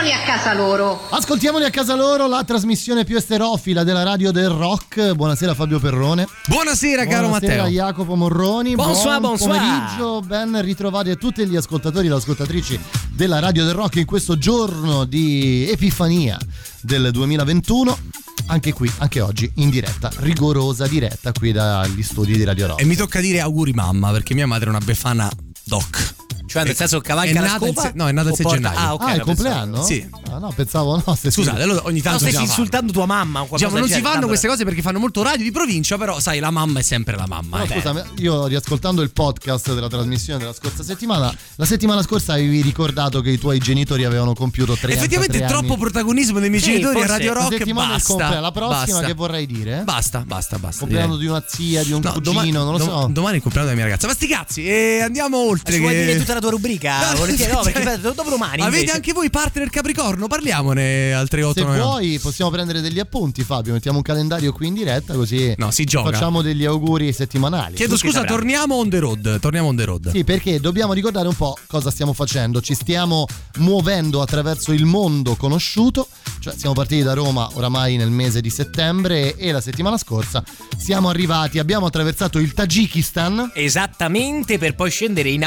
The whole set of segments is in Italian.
ascoltamoli a casa loro. Ascoltiamoli a casa loro, la trasmissione più esterofila della radio del rock. Buonasera Fabio Perrone. Buonasera caro Buonasera Matteo. Jacopo Morroni. Bonsoir, Buon bonsoir. pomeriggio, ben ritrovati a tutti gli ascoltatori e le ascoltatrici della radio del rock in questo giorno di Epifania del 2021. Anche qui, anche oggi, in diretta, rigorosa diretta qui dagli studi di Radio Rock. E mi tocca dire auguri mamma perché mia madre è una befana doc. Cioè, nel senso, è cavalca la scopa? se- no, è nata il o 6 porta- gennaio. Ah, ok. ah, è il no, compleanno? Sì. Ah, no, pensavo no. se- Scusate, allora ogni No, tanto stai bisogna farlo. insultando tua mamma o qualcosa Diciamo, non si fanno queste cose perché fanno molto radio di provincia, però sai, la mamma è sempre la mamma. No, eh. scusa, io riascoltando il podcast della trasmissione della scorsa settimana, la settimana scorsa avevi ricordato che i tuoi genitori avevano compiuto 33 Effettivamente anni. troppo protagonismo dei miei Sì, genitori a Radio La Rock. settimana del Basta. compleanno, la prossima basta. che vorrei dire? Basta, basta, basta. Compleanno direi. di una zia, di un No, cugino, domani, non lo so. Domani è il compleanno della mia ragazza. Ma sti cazzi, e andiamo oltre. Che... tutta la tua rubrica? No, Volentieri, no, perché cioè, dopo domani. Avete invece. anche voi partner Capricorno? Parliamone al 38 Se vuoi possiamo prendere degli appunti Fabio, mettiamo un calendario qui in diretta così No, si gioca. facciamo degli auguri settimanali. Chiedo Tutti scusa, torniamo on the road. Torniamo on the road. Sì, perché dobbiamo ricordare un po' cosa stiamo facendo. Ci stiamo muovendo attraverso il mondo conosciuto, cioè siamo partiti da Roma oramai nel mese di settembre e la settimana scorsa siamo arrivati, abbiamo attraversato il Tagikistan Esattamente per poi scendere in in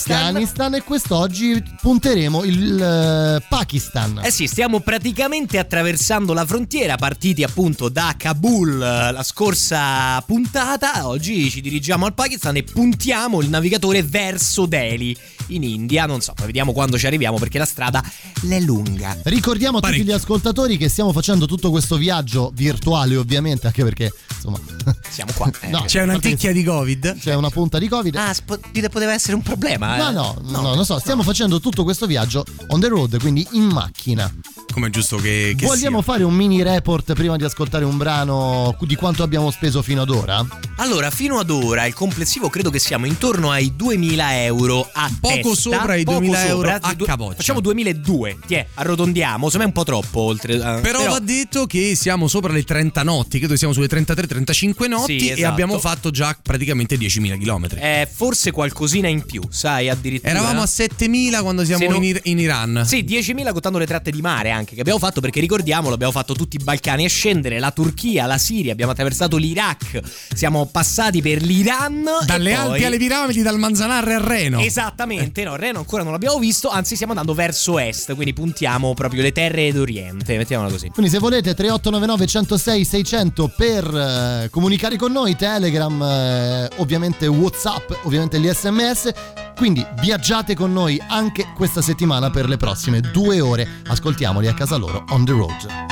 Afghanistan. Afghanistan e quest'oggi punteremo il eh, Pakistan. Eh sì, stiamo praticamente attraversando la frontiera, partiti appunto da Kabul eh, la scorsa puntata. Oggi ci dirigiamo al Pakistan e puntiamo il navigatore verso Delhi, in India. Non so, poi vediamo quando ci arriviamo perché la strada è lunga. Ricordiamo a tutti gli ascoltatori che stiamo facendo tutto questo viaggio virtuale ovviamente, anche perché insomma Siamo qua. Eh, No. C'è un'anticchia di Covid. c'è una punta di Covid. Ah, spo- poteva essere un problema. No, eh. no, no, non lo so, stiamo facendo tutto questo viaggio on the road, quindi in macchina. Come è giusto che, che Vogliamo sia. fare un mini report prima di ascoltare un brano di quanto abbiamo speso fino ad ora? Allora, fino ad ora il complessivo credo che siamo intorno ai 2000 euro a Poco testa. sopra i Poco 2000 euro a du- capoccia. Facciamo 2002, tiè, arrotondiamo, secondo me è un po' troppo oltre. eh, Però, va detto che siamo sopra le 30 notti, credo che siamo sulle 33-35 notti Sì, e esatto. abbiamo fatto già praticamente 10.000 km. eh, forse qualcosina in più, sai, addirittura. Eravamo a 7.000 quando siamo Se no- in, Ir- in Iran. Sì, 10.000 contando le tratte di mare anche che abbiamo fatto perché ricordiamolo, abbiamo fatto tutti i Balcani a scendere, la Turchia, la Siria, abbiamo attraversato l'Iraq, siamo passati per l'Iran. e Dalle poi- Alpi alle piramidi, dal Manzanarre al Reno. Esattamente, no, Reno ancora non l'abbiamo visto, anzi stiamo andando verso est, quindi puntiamo proprio le terre d'Oriente, mettiamola così. Quindi se volete 3899 106 600 per eh, comunicare con noi, Telegram, eh, ovviamente Whatsapp, ovviamente gli sms. Quindi viaggiate con noi anche questa settimana per le prossime due ore. Ascoltiamoli a casa loro on the road.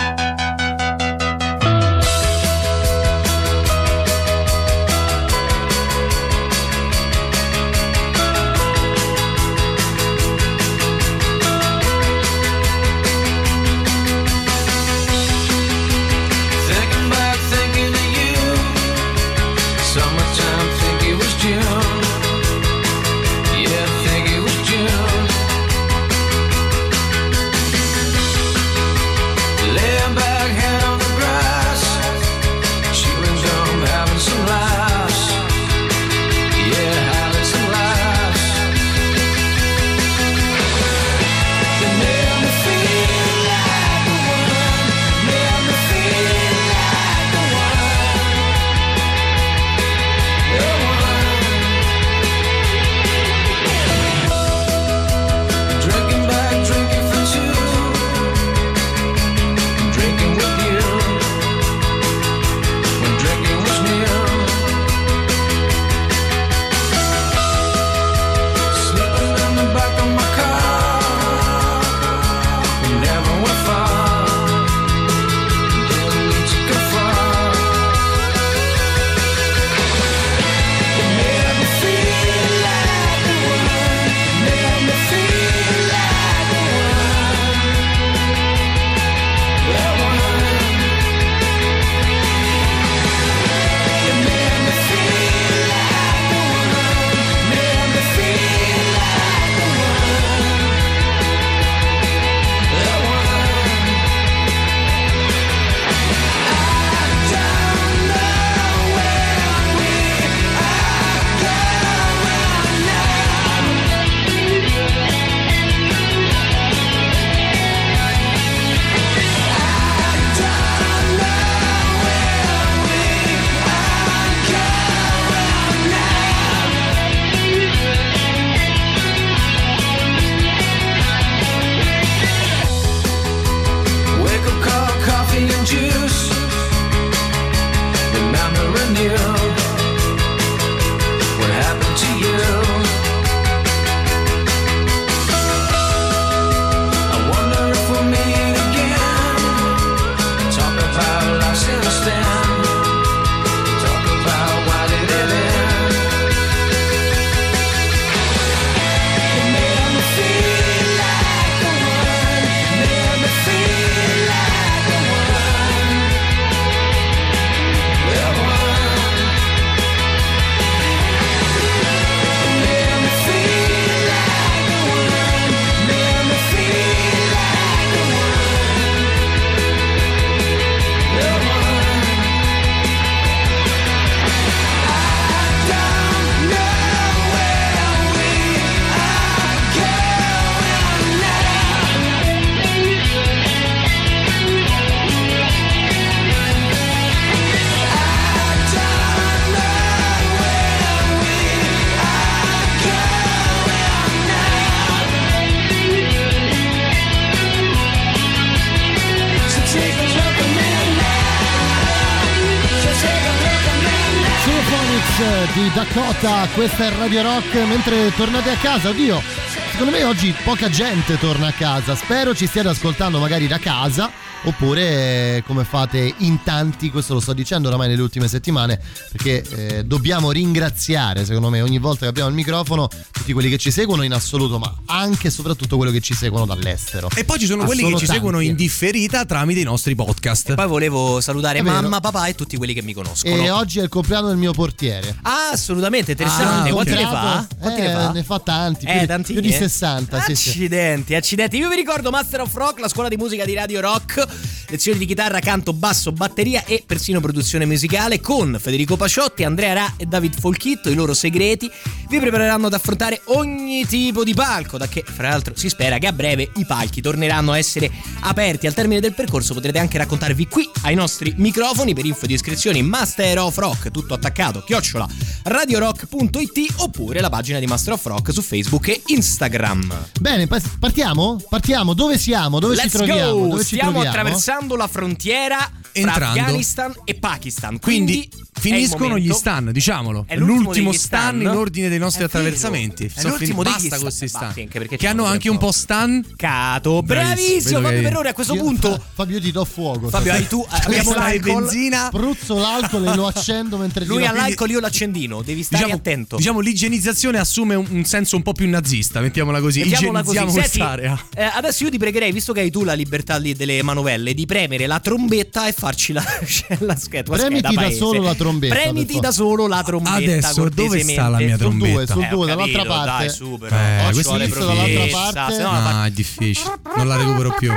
Dakota, questa è Radio Rock mentre tornate a casa, oddio, secondo me oggi poca gente torna a casa, spero ci stiate ascoltando magari da casa oppure come fate in tanti, questo lo sto dicendo oramai nelle ultime settimane, perché eh, dobbiamo ringraziare secondo me ogni volta che abbiamo il microfono tutti quelli che ci seguono in assoluto, ma anche e soprattutto quelli che ci seguono dall'estero. E poi ci sono quelli che ci seguono tanti. in differita tramite i nostri podcast. Poi volevo salutare mamma, papà e tutti quelli che mi conoscono. E oggi è il compleanno del mio portiere. Ah, assolutamente interessante. Ah, Quanti ne fa? Quanti Eh, ne fa? ne fa tanti, più, Eh, di- tantini, più di eh? 60. Sì, sì. Accidenti, accidenti. Io vi ricordo Master of Rock, la scuola di musica di Radio Rock, lezioni di chitarra, canto, basso, batteria e persino produzione musicale con Federico Paciotti, Andrea Ra e David Folchitto. I loro segreti vi prepareranno ad affrontare ogni tipo di palco, da che fra l'altro si spera che a breve i palchi torneranno a essere aperti. Al termine del percorso potrete anche raccontarvi qui ai nostri microfoni per info di iscrizioni Master of Rock, tutto attaccato, chiocciola radiorock.it oppure la pagina di Master of Rock su Facebook e Instagram. Bene, pa- partiamo? Partiamo. Dove siamo? Dove Let's ci troviamo? go! Dove ci Stiamo troviamo? Attraversando la frontiera tra Entrando. Afghanistan e Pakistan. Quindi Quindi, finiscono momento- gli stan, diciamolo. È l'ultimo l'ultimo stan stan. in ordine dei nostri È attraversamenti. È Sono l'ultimo degli Basta stan. con questi stan. Perché Che hanno anche un po' stan. Cato. Bravissimo, Fabio Perrone. A questo Io- punto, Fabio, ti do fuoco. Fabio, hai tu abbiamo Questa è l'alcol. benzina. Spruzzo l'alcol e lo accendo mentre Lui ha l'alcol, io l'accendino. Devi stare Diciamo, attento. diciamo, l'igienizzazione assume un, un senso un po' più nazista, mettiamola così. Mettiamola così. Igienizziamo Senti, quest'area. eh, adesso io ti pregherei, visto che hai tu la libertà lì delle manovelle, di premere la trombetta e farci la, la scheda. Premiti scheda da solo la trombetta, Premiti da solo la trombetta. Adesso, dove sta la mia. Sul trombetta? sul Eh, ho due, dall'altra parte. Dai, super. Eh, questo dall'altra parte. se no Ah, è difficile. Non la recupero più.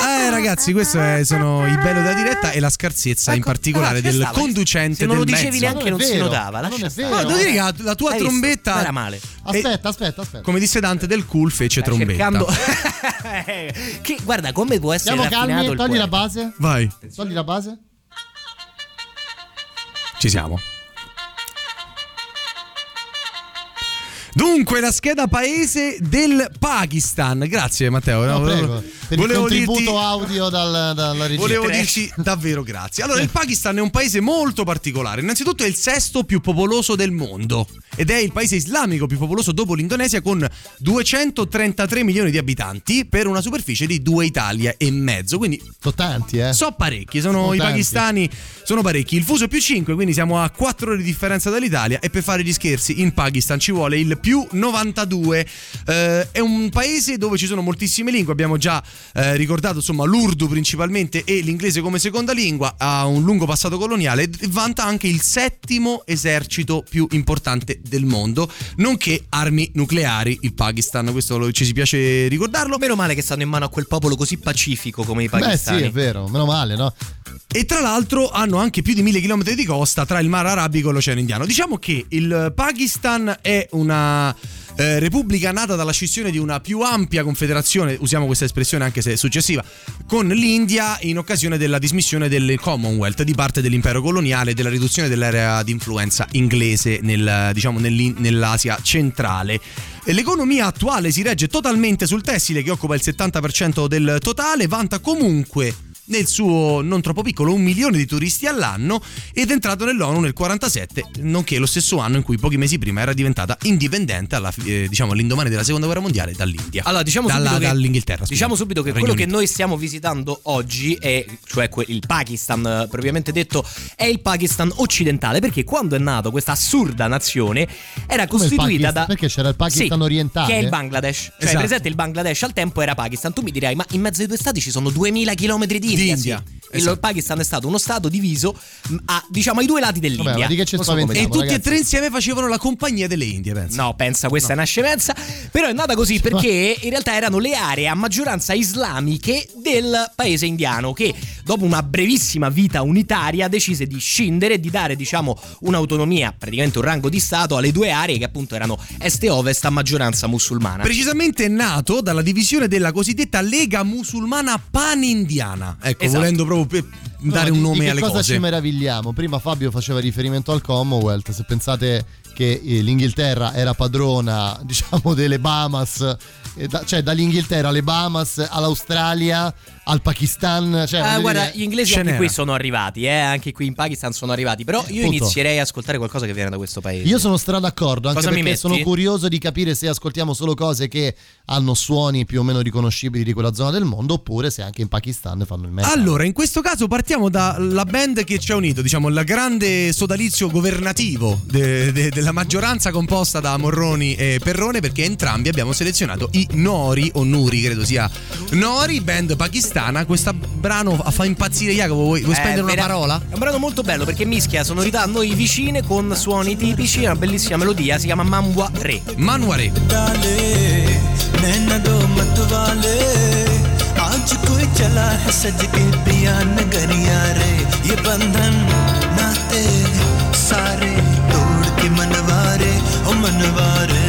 Eh ragazzi, questo è- sono il bello della diretta e la scarsezza in Ecco, particolare allora, ci del stava. conducente Se non lo del dicevi mezzo. neanche non Non si notava. non lascia è stare. vero. No, devo dire che la, tua Hai visto? trombetta Non era male. Aspetta, aspetta, aspetta. come disse Dante del cool fece Stai trombetta. cercando che guarda come può essere Siamo calmi, togli la base. Vai, Togli la base. ci siamo. Dunque, la scheda paese del Pakistan. Grazie, Matteo. No, No, prego. Per il volevo contributo dirti- audio dal- dalla regia. Volevo dirci davvero grazie. Allora, il Pakistan è un paese molto particolare. Innanzitutto è il sesto più popoloso del mondo ed è il paese islamico più popoloso dopo l'Indonesia con 233 milioni di abitanti per una superficie di due Italia e mezzo. Quindi Sono tanti, eh. so parecchi, sono Sono i tanti. pakistani sono parecchi. Il fuso è più 5, quindi siamo a 4 ore di differenza dall'Italia e per fare gli scherzi in Pakistan ci vuole il più 92. Eh, è un paese dove ci sono moltissime lingue, abbiamo già eh, ricordato insomma l'urdu principalmente e l'inglese come seconda lingua, ha un lungo passato coloniale e vanta anche il settimo esercito più importante del mondo, nonché armi nucleari, il Pakistan, questo lo- ci si piace ricordarlo. Meno male che stanno in mano a quel popolo così pacifico come i Beh, sì, pakistani. è vero, meno male, no? E tra l'altro hanno anche più di mille chilometri di costa tra il Mar Arabico e l'Oceano Indiano. Diciamo che il Pakistan è una eh, repubblica nata dalla scissione di una più ampia confederazione, usiamo questa espressione anche se successiva, con l'India in occasione della dismissione del Commonwealth di parte dell'impero coloniale e della riduzione dell'area di influenza inglese nel, diciamo, nell'Asia centrale. L'economia attuale si regge totalmente sul tessile che occupa il 70% del totale, vanta comunque nel suo non troppo piccolo un milione di turisti all'anno ed è entrato nell'ONU nel 47, nonché lo stesso anno in cui pochi mesi prima era diventata indipendente alla, eh, diciamo all'indomani della seconda guerra mondiale dall'India. Allora, diciamo Dalla- subito che, dall'Inghilterra. scusate. Diciamo subito che quello che Unito. noi stiamo visitando oggi, è, cioè il Pakistan eh, propriamente detto, è il Pakistan occidentale, perché quando è nato questa assurda nazione era Come costituita da... Perché c'era il Pakistan Sì, orientale? Che è il Bangladesh. Cioè, Esatto. presente il Bangladesh al tempo era Pakistan. Tu mi dirai, ma in mezzo ai due stati ci sono 2000 km di India. Di India, sì. Il esatto. Pakistan è stato uno stato diviso mh, a, diciamo, ai due lati dell'India. Vabbè, di che ci so? E tutti e ragazzi. tre insieme facevano la compagnia delle Indie, pensa. No, pensa, questa è una scemenza. Però è nata così perché in realtà erano le aree a maggioranza islamiche del paese indiano che dopo una brevissima vita unitaria decise di scindere e di dare, diciamo, un'autonomia, praticamente un rango di Stato alle due aree che appunto erano est e ovest a maggioranza musulmana. Precisamente è nato dalla divisione della cosiddetta Lega Musulmana Panindiana. Ecco, Esatto. volendo proprio dare No, un di- nome di alle che cosa cose. ci meravigliamo? Prima Fabio faceva riferimento al Commonwealth, se pensate che eh, l'Inghilterra era padrona, diciamo, delle Bahamas, da- cioè dall'Inghilterra alle Bahamas, all'Australia, al Pakistan, cioè, Ah, guarda, dire- gli inglesi ce anche n'era. qui sono arrivati, eh, anche qui in Pakistan sono arrivati, però io Appunto. inizierei a ascoltare qualcosa che viene da questo paese. Io sono stra d'accordo, anche Cosa mi perché metti? sono curioso di capire se ascoltiamo solo cose che hanno suoni più o meno riconoscibili di quella zona del mondo, oppure se anche in Pakistan fanno il metal. Allora, in questo caso partiamo dalla band che ci ha unito, diciamo, il grande sodalizio governativo de- de- della maggioranza composta da Morroni e Perrone, perché entrambi abbiamo selezionato i Nori, o Nuri credo sia Nori, band pakistana. Questo brano fa impazzire Jacopo, vuoi, vuoi Eh, spendere una vera- parola? È un brano molto bello perché mischia sonorità a noi vicine con suoni tipici, è una bellissima melodia, si chiama Mambua Re. Manuare. डाले नैना दो मत वाले आज कोई चला है सज के पिया नगरिया रे ये बंधन नाते सारे तोड़ के मनवारे ओ मनवारे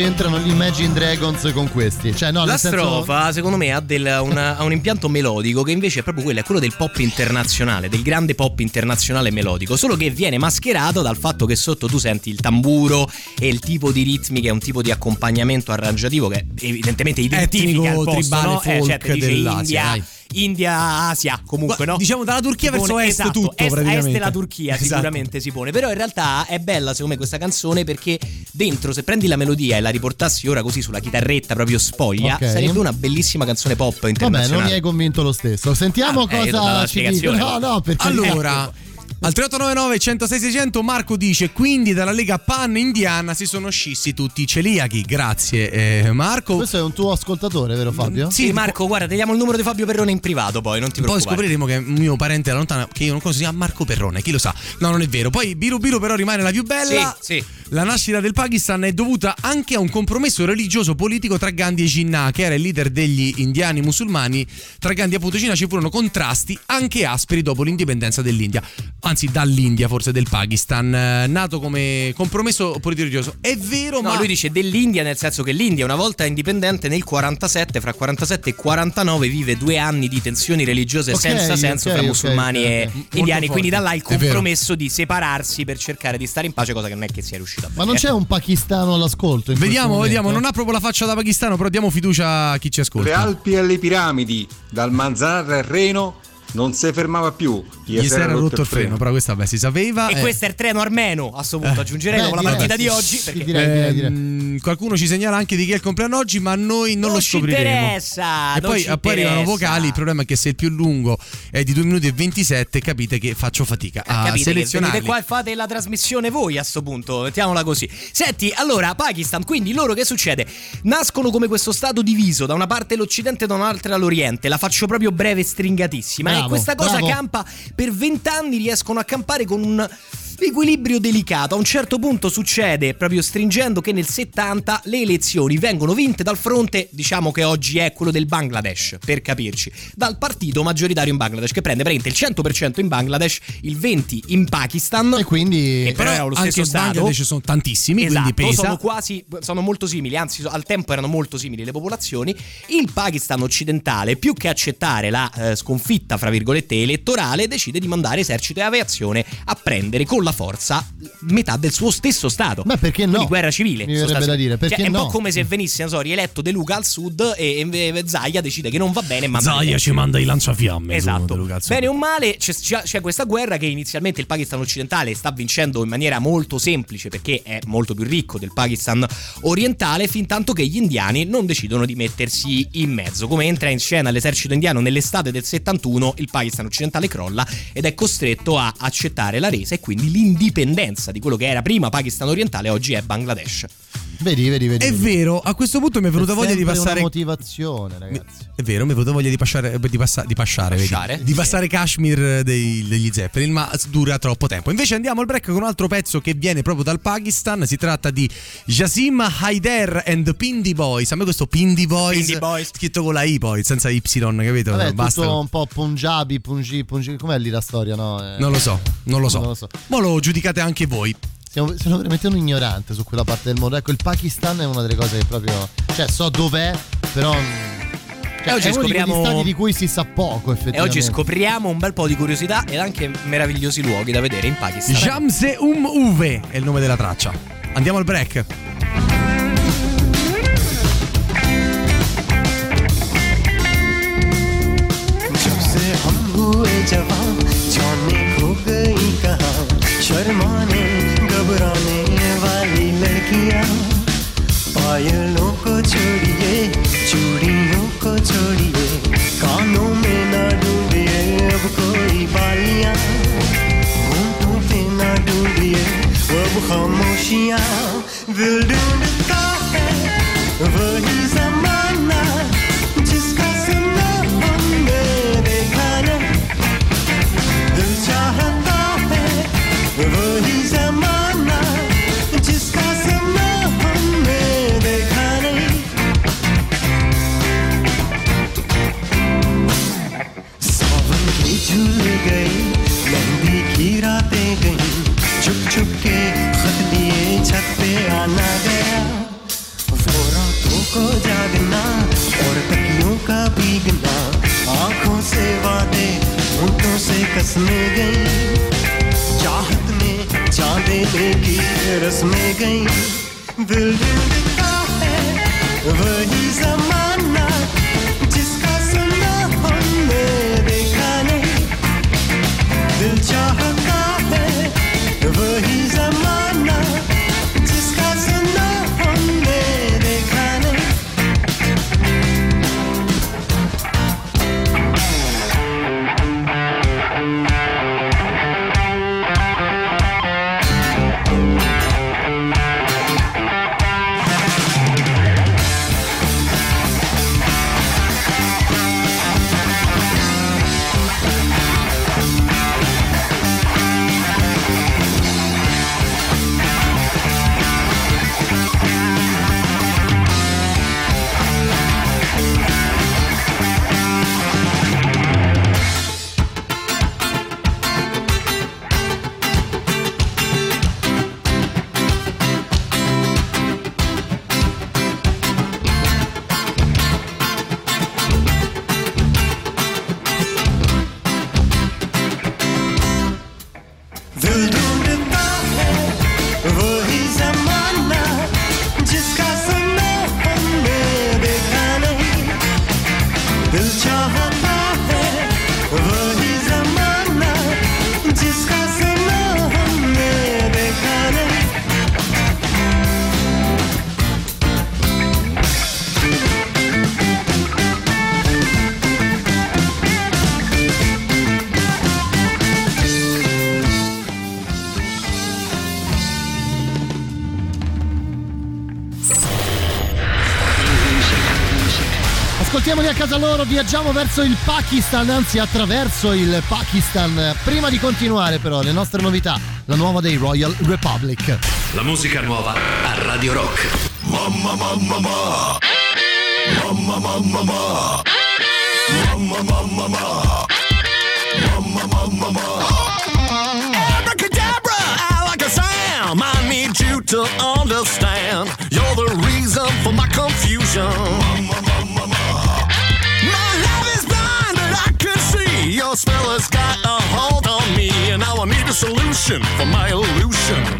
c'entrano gli Imagine Dragons con questi. Cioè, no, La senso... strofa, secondo me, ha, del- una- ha un impianto melodico che invece è proprio quello, è quello del pop internazionale, del grande pop internazionale melodico, solo che viene mascherato dal fatto che sotto tu senti il tamburo e il tipo di ritmi che è un tipo di accompagnamento arrangiativo che evidentemente identifica il posto, tribale, no? Eh, cioè, folk ti dice dell'Asia, India, dai. India, Asia, comunque, no? diciamo dalla Turchia verso est esatto, tutto, est, est della Turchia Esatto. sicuramente si pone, però in realtà è bella secondo me questa canzone perché dentro se prendi la melodia e la riportassi ora così sulla chitarretta proprio spoglia, Ok. sarebbe una bellissima canzone pop Vabbè, internazionale. non mi hai convinto lo stesso. Sentiamo Ah, eh, cosa la ci dicono. spiegazione. No, no, perché Allora, al 3899 106 600 Marco dice quindi dalla Lega Pan indiana si sono scissi tutti i celiachi. Grazie eh, Marco. questo è un tuo ascoltatore, vero Fabio? Sì, Marco, guarda, ti diamo il numero di Fabio Perrone in privato poi, non ti Poi preoccupare. scopriremo che è un mio parente da lontana che io non conosco si chiama Marco Perrone, chi lo sa. No, non è vero. Poi Biru Biru però rimane la più bella. Sì, sì. La nascita del Pakistan è dovuta anche a un compromesso religioso politico tra Gandhi e Jinnah, che era il leader degli indiani musulmani. Tra Gandhi e appunto Jinnah ci furono contrasti anche aspri dopo l'indipendenza dell'India, anzi dall'India forse del Pakistan, eh, nato come compromesso politico religioso. È vero, No, ma lui dice dell'India nel senso che l'India una volta indipendente nel 47, fra 47 e 49 vive due anni di tensioni religiose Ok, senza senso ok, tra musulmani ok, e indiani, forte. quindi da là il compromesso di separarsi per cercare di stare in pace, cosa che non è che sia riuscito a fare. Ma non c'è un pakistano all'ascolto? vediamo, vediamo, non ha proprio la faccia da pakistano, però diamo fiducia a chi ci Le ascolta. Alpi e le piramidi, dal Manzanar al Reno, non si fermava più. Gli si era rotto il freno, però questo vabbè si sapeva. E eh. questo è il treno armeno, a sto punto. Aggiungerei Beh, con la direi, partita sì, di oggi. sì, perché direi, direi, direi. Ehm, qualcuno ci segnala anche di chi è il compleanno oggi, ma noi non, Non lo ci scopriremo. interessa, e non poi, ci poi arrivano vocali. Il problema è che se il più lungo è di 2 minuti e 27, capite che faccio fatica a Capite che selezionarli. venite qua e fate la trasmissione voi a sto punto, mettiamola così. Senti, allora, Pakistan, quindi loro che succede? Nascono come questo stato diviso, da una parte l'Occidente e da un'altra l'Oriente. La faccio proprio breve e stringatissima. Bravo, e questa cosa bravo. campa per vent'anni, riescono a campare con un equilibrio delicato. A un certo punto succede, proprio stringendo, che nel 70 le elezioni vengono vinte dal fronte, diciamo che oggi è quello del Bangladesh, per capirci, dal partito maggioritario in Bangladesh, che prende praticamente il 100% in Bangladesh, il 20% in Pakistan. E quindi E però era lo anche stesso in stato. Bangladesh sono tantissimi, Esatto, quindi pesa. sono quasi sono molto simili, anzi al tempo erano molto simili le popolazioni. Il Pakistan occidentale, più che accettare la eh, sconfitta, fra virgolette, elettorale, decide di mandare esercito e aviazione a prendere con la forza metà del suo stesso stato. Ma perché no? Quindi guerra civile. Mi verrebbe da dire, perché Cioè, è un no? po' come se venisse, non so, rieletto De Luca al sud e e Zaya decide che non va bene, ma Zaya ci manda i lanciafiamme. Esatto. su De Luca, Bene o male, c'è, c'è- c'è questa guerra che inizialmente il Pakistan occidentale sta vincendo in maniera molto semplice perché è molto più ricco del Pakistan orientale, fin tanto che gli indiani non decidono di mettersi in mezzo. Come entra in scena l'esercito indiano nell'estate del 71, il Pakistan occidentale crolla ed è costretto a accettare la resa e quindi l'indipendenza di quello che era prima Pakistan orientale, oggi è Bangladesh. Vedi, vedi, vedi. È vedi. vero, a questo punto mi è venuta È voglia di passare. una motivazione, ragazzi. È vero, mi è venuta voglia di passare, di passa- di passare, vedi? Passare? di passare Kashmir dei- degli Zeppelin, ma dura troppo tempo. Invece andiamo al break con un altro pezzo che viene proprio dal Pakistan. Si tratta di Jasim Haider and the Pindi Boys. A me questo Pindi Boys, Pindi Boys. scritto con la I poi, senza Y, capito? Vabbè, Basta. un po' Punjabi, Punji, Punji. Com'è lì la storia, no? Eh, Non lo so, non lo so. Non lo so. Ma lo giudicate anche voi. Siamo, sono veramente un ignorante su quella parte del mondo. Ecco, il Pakistan è una delle cose che proprio. Cioè, so dov'è, però. mm, Cioè, oggi è uno di quegli scopriamo- stati di cui si sa poco, E effettivamente. oggi scopriamo un bel po' di curiosità ed anche meravigliosi luoghi da vedere in Pakistan. Jamse Um Uve è il nome della traccia. Andiamo al break. जब से हम हुए जवान जाने खो गई कहाँ शर्माने घबराने वाली लड़कियाँ। पायलों को छोड़िए, चूड़ियों को छोड़िए। कानों में ना ढूंढिए अब कोई बालियाँ होंठों पे ना ढूंढिए अब खामोशियाँ। दिल ढूंढता है, वही जमाना झूल गई, मेहंदी की रातें गई। के खत छत पे आना गया। वो रातों को जागना और तकियों का भीगना। आँखों से वादे, होंठों से कसमें गई। चाहत में चांदे की रस्में गई। दिल ढूंढता है, वही जमाना। Loro, viaggiamo verso il Pakistan, anzi attraverso il Pakistan. Prima di continuare però le nostre novità, la nuova dei Royal Republic. La musica nuova a Radio Rock. Mamma mamma ma Mamma mamma ma Mamma mamma ma Mamma mamma ma Abracadabra, I like a sound. I need you to understand. Solution for my illusion.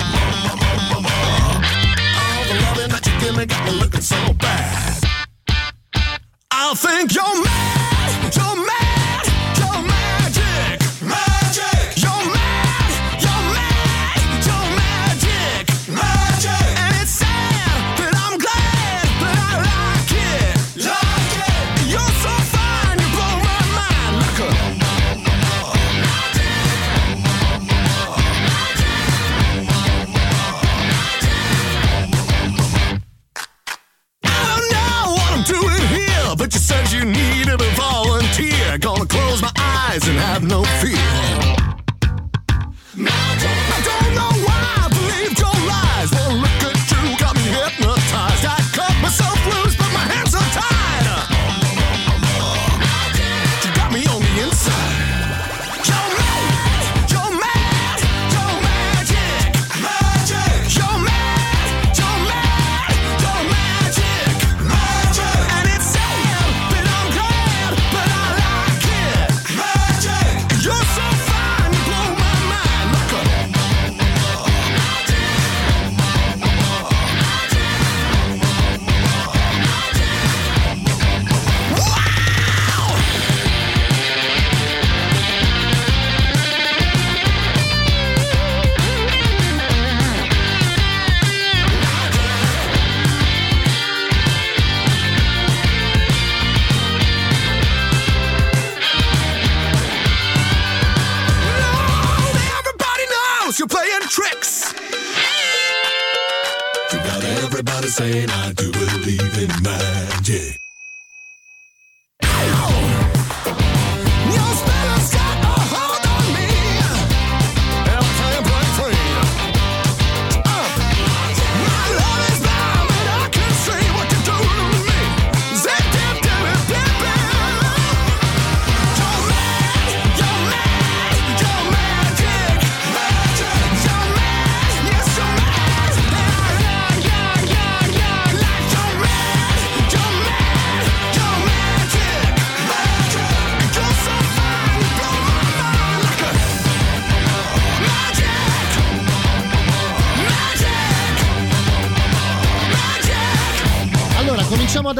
You needed a volunteer. Gonna close my eyes and have no fear.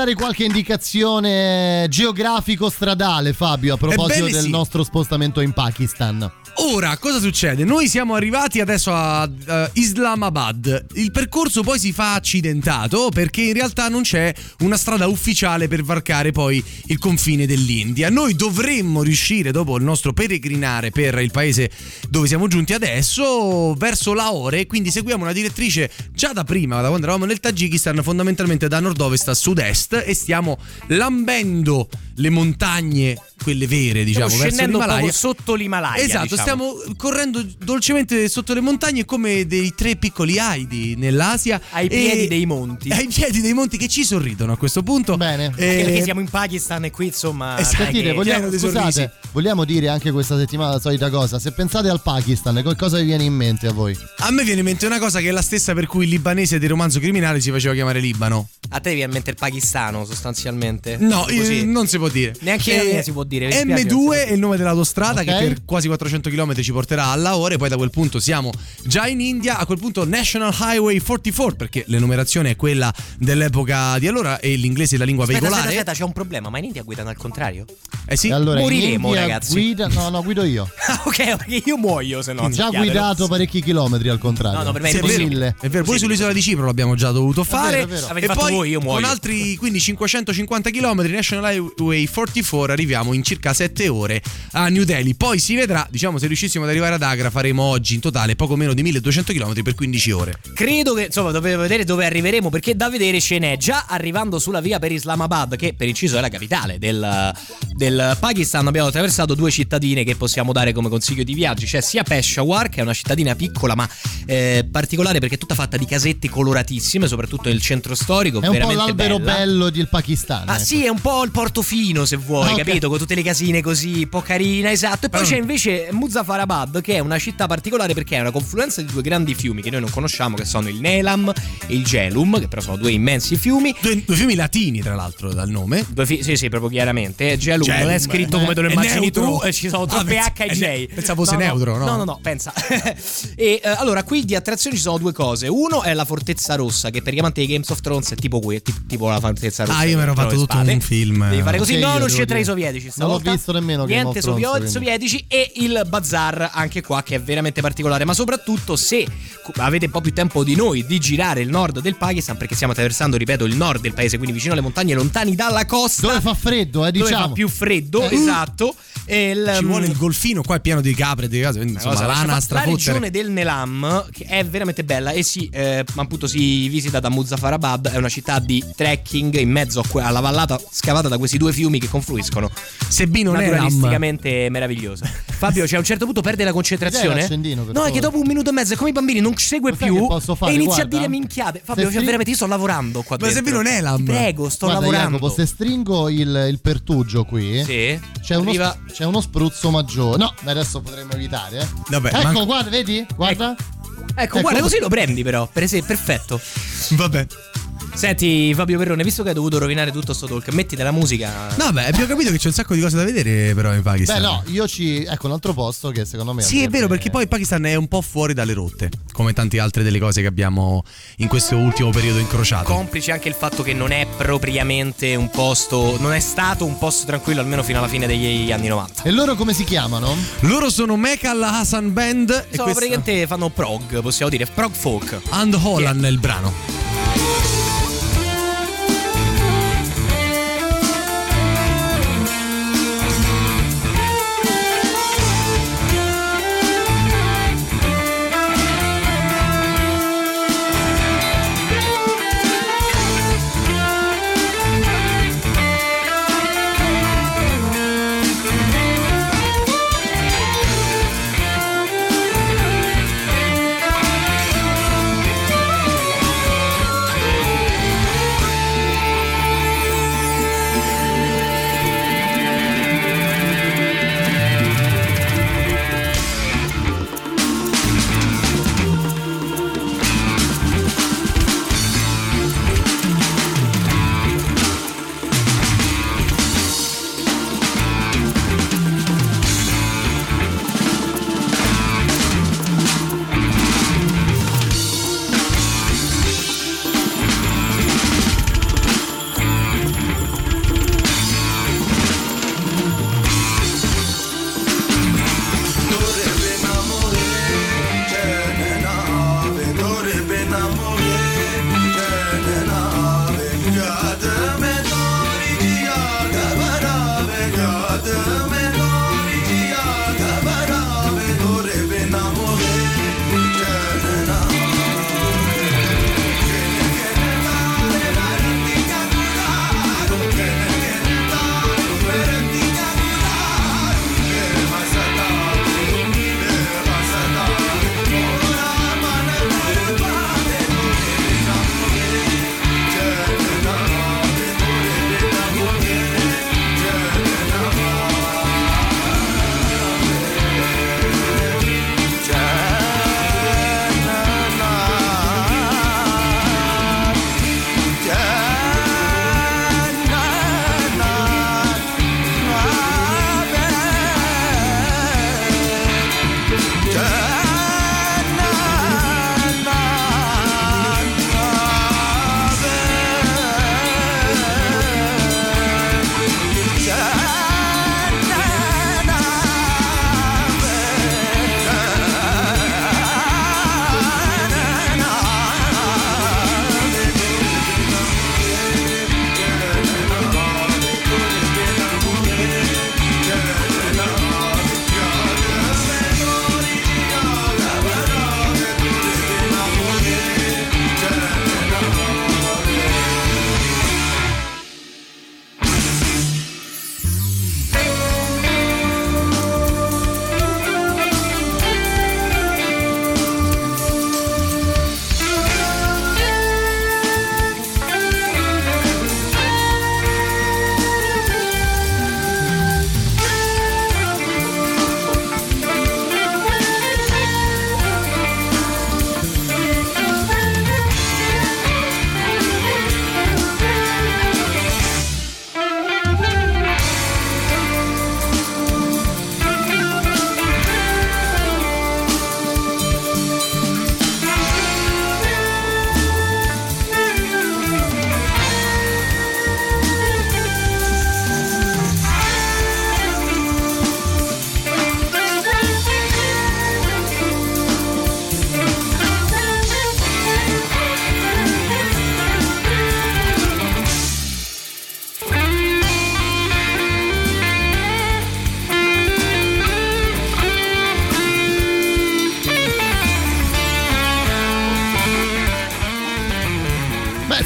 Dare qualche indicazione geografico-stradale, Fabio, a proposito Ebbene del sì. nostro spostamento in Pakistan. Ora, cosa succede? Noi siamo arrivati adesso a eh, Islamabad. Il percorso poi si fa accidentato perché in realtà non c'è una strada ufficiale per varcare poi il confine dell'India. Noi dovremmo riuscire, dopo il nostro peregrinare per il paese dove siamo giunti adesso, verso Lahore. Quindi seguiamo una direttrice già da prima, da quando eravamo nel Tagikistan, fondamentalmente da nord-ovest a sud-est e stiamo lambendo le montagne, quelle vere, diciamo, Stiamo verso scendendo l'Himalaya. proprio sotto l'Himalaya. Esatto, diciamo. stiamo correndo dolcemente sotto le montagne come dei tre piccoli Heidi nell'Asia. Ai piedi dei monti. Ai piedi dei monti che ci sorridono a questo punto. Bene. Anche perché siamo in Pakistan e qui insomma. Esatto. Sentite, vogliamo, scusate, vogliamo dire anche questa settimana la solita cosa. Se pensate al Pakistan, co- cosa vi viene in mente a voi? A me viene in mente una cosa che è la stessa per cui il libanese del romanzo criminale si faceva chiamare Libano. A te viene in mente il pakistano sostanzialmente? No, Così. eh, non si può dire. Neanche a Eh, me si può dire, mi spiace, non si M2 può è il nome dell'autostrada Ok. che per quasi 400 km ci porterà a Lahore. Poi da quel punto siamo già in India. A quel punto National Highway 44, perché l'enumerazione è quella dell'epoca di allora e l'inglese è la lingua Aspetta, veicolare. aspetta, aspetta, c'è un problema. Ma in India guidano al contrario? Eh sì. E allora, in Moriremo, India ragazzi. Guida, no, no, guido io. Ah, ok, perché io muoio se no. Già sappiate, guidato parecchi chilometri al contrario. No, no, per me è Sì, è vero, impossibile. è vero, pure sull'isola di Cipro l'abbiamo già dovuto fare. vero, è vero. Avete E fatto poi voi, io muoio. con altri quindi 550 km National Highway 44 arriviamo in circa 7 ore a New Delhi. Poi si vedrà, diciamo, se riuscissimo ad arrivare ad Agra faremo oggi in totale poco meno di 1200 km per 15 ore. Credo che, insomma, dovevo vedere dove arriveremo perché da vedere ce n'è. Già arrivando sulla via per Islamabad, che per inciso è la capitale del, del Pakistan, abbiamo attraversato due cittadine che possiamo dare come consiglio di viaggio. C'è sia Peshawar, che è una cittadina piccola ma eh, particolare perché è tutta fatta di casette coloratissime, soprattutto nel centro storico. È un po' l'albero bella. bello del Pakistan. Ah ecco. sì, è un po' il Portofino se vuoi, Ah, ok. capito? Con tutte le casine così, un po' carina, esatto. E poi Ah. c'è invece Muzaffarabad, che è una città particolare perché è una confluenza di due grandi fiumi che noi non conosciamo, che sono il Nelam e il Gelum, che però sono due immensi fiumi. Due, due fiumi latini, tra l'altro, dal nome. Due fi- sì, sì, proprio chiaramente. Gelum, Gelum, non è scritto eh, come te lo immagini tu, e ci sono Ah, troppe pensa- H e J. pensavo fosse neutro, no? No, no, no, pensa. e eh, allora, qui di attrazioni ci sono due cose. Uno è la Fortezza Rossa, che per gli amanti di Games of Thrones è tipo qui, tipo, la Fortezza Rossa. Ah, io mi ero fatto tutto spade. un film. Devi fare così, Io, non devo c'entra i sovietici. Non l'ho stavolta. visto nemmeno Niente sovio- sovietici e il bazar anche qua che è veramente particolare. Ma soprattutto se avete un po' più tempo di noi di girare il nord del Pakistan, perché stiamo attraversando, ripeto, il nord del paese, quindi vicino alle montagne, lontani dalla costa. Dove fa freddo, eh, dove diciamo. fa più freddo, Eh. esatto. E il, Ci mm, vuole il golfino, qua è pieno di capre, di case, insomma, cosa, lana la regione del Nelam che è veramente bella. E si eh, appunto si visita da Muzaffarabad è una città di trekking in mezzo que- alla vallata scavata da questi due fiumi che confluiscono Sebino Nelam. naturalisticamente meravigliosa Fabio c'è a un certo punto perde la concentrazione? Per no è che dopo un minuto e mezzo è come i bambini non ci segue Lo sai più che posso fare? e inizia Guarda. a dire minchiate. Fabio Se cioè, veramente io sto lavorando qua Ma dentro. Sebino Nelam. Ti prego sto Guarda, lavorando. Jacopo, se stringo il, il pertugio qui, sì. c'è, uno, arriva c'è uno spruzzo maggiore. No, ma adesso potremmo evitare. Eh. Vabbè, ecco, ma- guarda, vedi? Guarda. ecco guarda così lo prendi però per esempio perfetto Vabbè. Senti Fabio Perrone, visto che hai dovuto rovinare tutto sto talk, metti della musica. No, beh, abbiamo capito che c'è un sacco di cose da vedere, però, in Pakistan. Beh, no, io ci. Ecco un altro posto che secondo me. Sì, è vero, perché poi il Pakistan è un po' fuori dalle rotte, come tante altre delle cose che abbiamo in questo ultimo periodo incrociato. Complice anche il fatto che non è propriamente un posto, non è stato un posto tranquillo almeno fino alla fine degli anni 90. E loro come si chiamano? Loro sono Mekal Hassan Band e Sono questa- praticamente fanno prog, possiamo dire, prog folk. And Holland è il brano.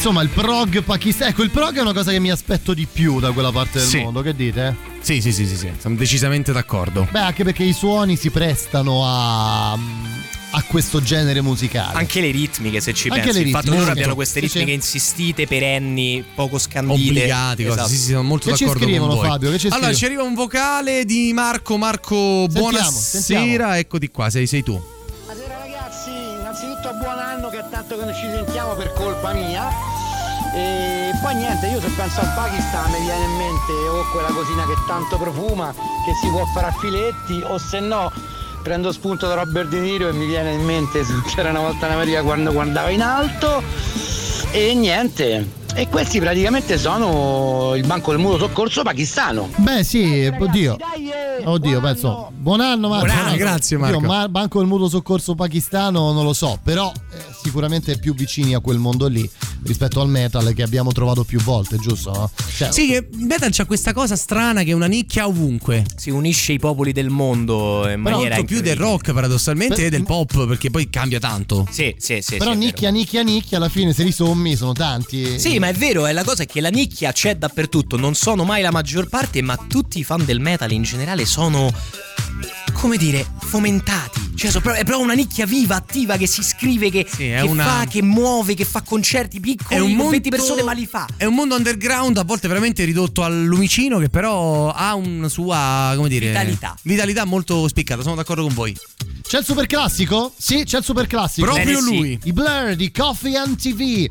Insomma, il prog pakistano. Ecco, il prog è una cosa che mi aspetto di più da quella parte del Sì. mondo, che dite? Sì, sì, sì, sì, sì, sono decisamente d'accordo. Beh, anche perché i suoni si prestano a, a questo genere musicale. Anche le ritmiche, se ci Anche pensi. le Il fatto che ritmiche, loro abbiano queste ritmiche insistite, perenni, poco scandite. Obbligati. Esatto. Sì, sì, sono molto Che d'accordo scrivono, con voi. Fabio? Che ci allora, ci arriva un vocale di Marco. Marco, buonasera. sentiamo. Eccoti qua, sei, sei tu. Buonasera ragazzi, innanzitutto buon anno che è tanto che non ci sentiamo per colpa mia. E poi niente, io se penso al Pakistan mi viene in mente o quella cosina che tanto profuma, che si può fare a filetti, o se no prendo spunto da Robert De Niro e mi viene in mente c'era una volta in America quando guardava in alto. E niente. E questi praticamente sono il banco del mutuo soccorso pakistano. Beh, sì, oddio. Oddio, penso. Buon anno, Marco. Buon anno, grazie, Marco. Oddio, ma- Banco del Mutuo Soccorso Pakistano non lo so, però eh, sicuramente più vicini a quel mondo lì rispetto al metal che abbiamo trovato più volte, giusto? No? Cioè, Sì, che il metal c'ha questa cosa strana che è una nicchia ovunque. Si unisce i popoli del mondo in Però maniera molto più del rock paradossalmente Per- e del pop perché poi cambia tanto. Sì, sì, sì. però sì, nicchia, nicchia, nicchia, alla fine se li sommi sono tanti. Sì, ma è vero, è la cosa è che la nicchia c'è dappertutto, non sono mai la maggior parte, ma tutti i fan del metal in generale sono come dire, fomentati. Cioè, è proprio una nicchia viva, attiva, che si scrive, che, Sì, che una- fa, che muove, che fa concerti piccoli, È un con mondo 20 persone, ma li fa. È un mondo underground, a volte veramente ridotto al lumicino, che però ha una sua, come dire, Vitalità. vitalità molto spiccata. Sono d'accordo con voi. C'è il super classico? Sì, c'è il super classico. Proprio Bene, sì. lui. I Blur di Coffee and TV.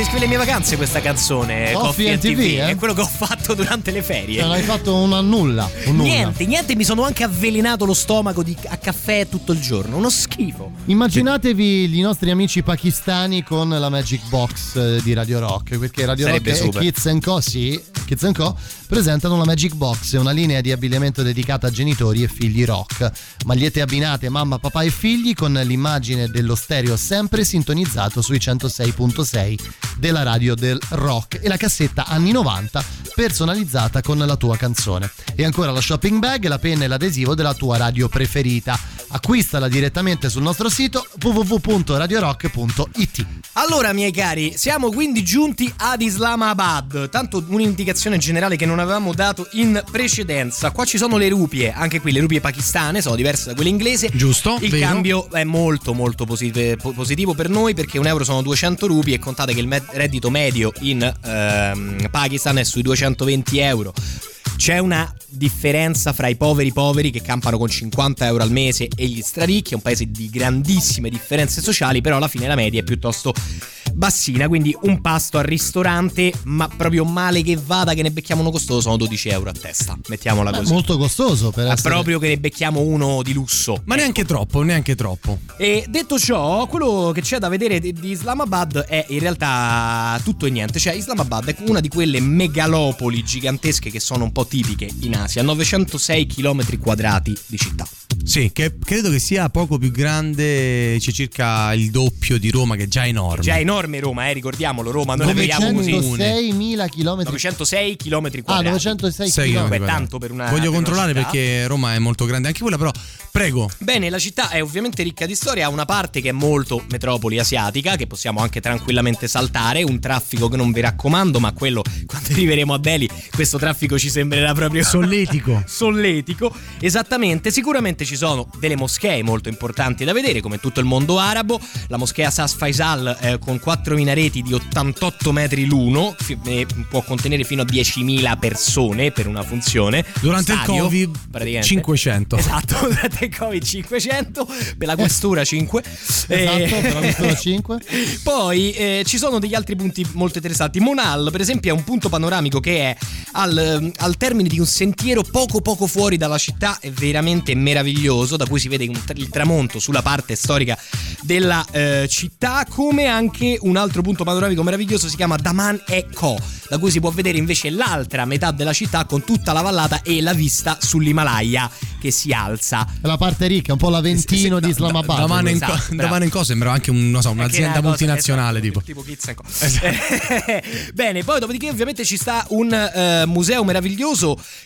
Descrive le mie vacanze questa canzone. Coffee and TV, eh? È quello che ho fatto durante le ferie. Cioè, l'hai fatto una nulla. Un nulla. Niente, niente, mi sono anche avvelenato lo stomaco di- a caffè tutto il giorno. Uno schifo. Immaginatevi i nostri amici pakistani con la Magic Box eh, di Radio Rock, perché Radio Sarebbe Rock super. e Kids Co. Sì, Kids Co. presentano la Magic Box, una linea di abbigliamento dedicata a genitori e figli rock. Magliette abbinate mamma, papà e figli con l'immagine dello stereo sempre sintonizzato sui 106.6 della radio del rock e la cassetta anni 90 personalizzata con la tua canzone. E ancora la shopping bag, la penna e l'adesivo della tua radio preferita. Acquistala direttamente sul nostro sito www.radiorock.it. Allora, miei cari, siamo quindi giunti ad Islamabad. Tanto un'indicazione generale che non avevamo dato in precedenza. Qua ci sono le rupie, anche qui le rupie pakistane sono diverse da quelle inglesi. Giusto, Il vero. cambio è molto molto posit- po- positivo per noi perché un euro sono 200 rupie e contate che il med- reddito medio in ehm, Pakistan è sui 220 euro. C'è una differenza fra i poveri poveri che campano con 50 euro al mese e gli straricchi, è un paese di grandissime differenze sociali, però alla fine la media è piuttosto bassina, quindi un pasto al ristorante, ma proprio male che vada che ne becchiamo uno costoso sono 12 euro a testa, mettiamola Beh, così. molto costoso per Ma essere proprio che ne becchiamo uno di lusso. Ma neanche troppo, neanche troppo. E detto ciò, quello che c'è da vedere di di Islamabad è in realtà tutto e niente. Cioè, Islamabad è una di quelle megalopoli gigantesche che sono un po' tipiche in Asia. 906 km quadrati di città. Sì, che credo che sia poco più grande, c'è circa il doppio di Roma, che già è enorme. Già enorme Roma, eh, ricordiamo Roma, noi la vediamo così. 906.000 km. 906 km Ah, quadrati. 906 Sei km. Beh, tanto per una Voglio per una controllare città. perché Roma è molto grande anche quella, però prego. Bene, la città è ovviamente ricca di storia, ha una parte che è molto metropoli asiatica, che possiamo anche tranquillamente saltare, un traffico che non vi raccomando, ma quello quando arriveremo a Delhi, questo traffico ci sembrerà proprio Solletico. solletico. Esattamente, sicuramente ci sono delle moschee molto importanti da vedere, come tutto il mondo arabo, la moschea Sas Faisal eh, con quattro minareti di 88 metri l'uno, fi- eh, può contenere fino a 10.000 persone per una funzione. Durante il Stadio, Covid praticamente. 500. Esatto, durante il Covid 500, per la questura 5. Esatto, per la questura 5. Poi eh, ci sono degli altri punti molto interessanti. Monal, per esempio, è un punto panoramico che è al, ehm, al termine di un sentiero poco poco fuori dalla città, è veramente meraviglioso, da cui si vede il tramonto sulla parte storica della eh, città, come anche un altro punto panoramico meraviglioso si chiama Daman e Co, da cui si può vedere invece l'altra metà della città con tutta la vallata e la vista sull'Himalaya che si alza. La parte ricca, un po' l'Aventino Sì, di sì, no, Islamabad. Da mano in, Esatto, co- bravo. da mano in co sembra anche un, non so, un'azienda cosa- multinazionale esatto, tipo. tipo Kids Co. Bene, poi dopodiché ovviamente ci sta un eh, museo meraviglioso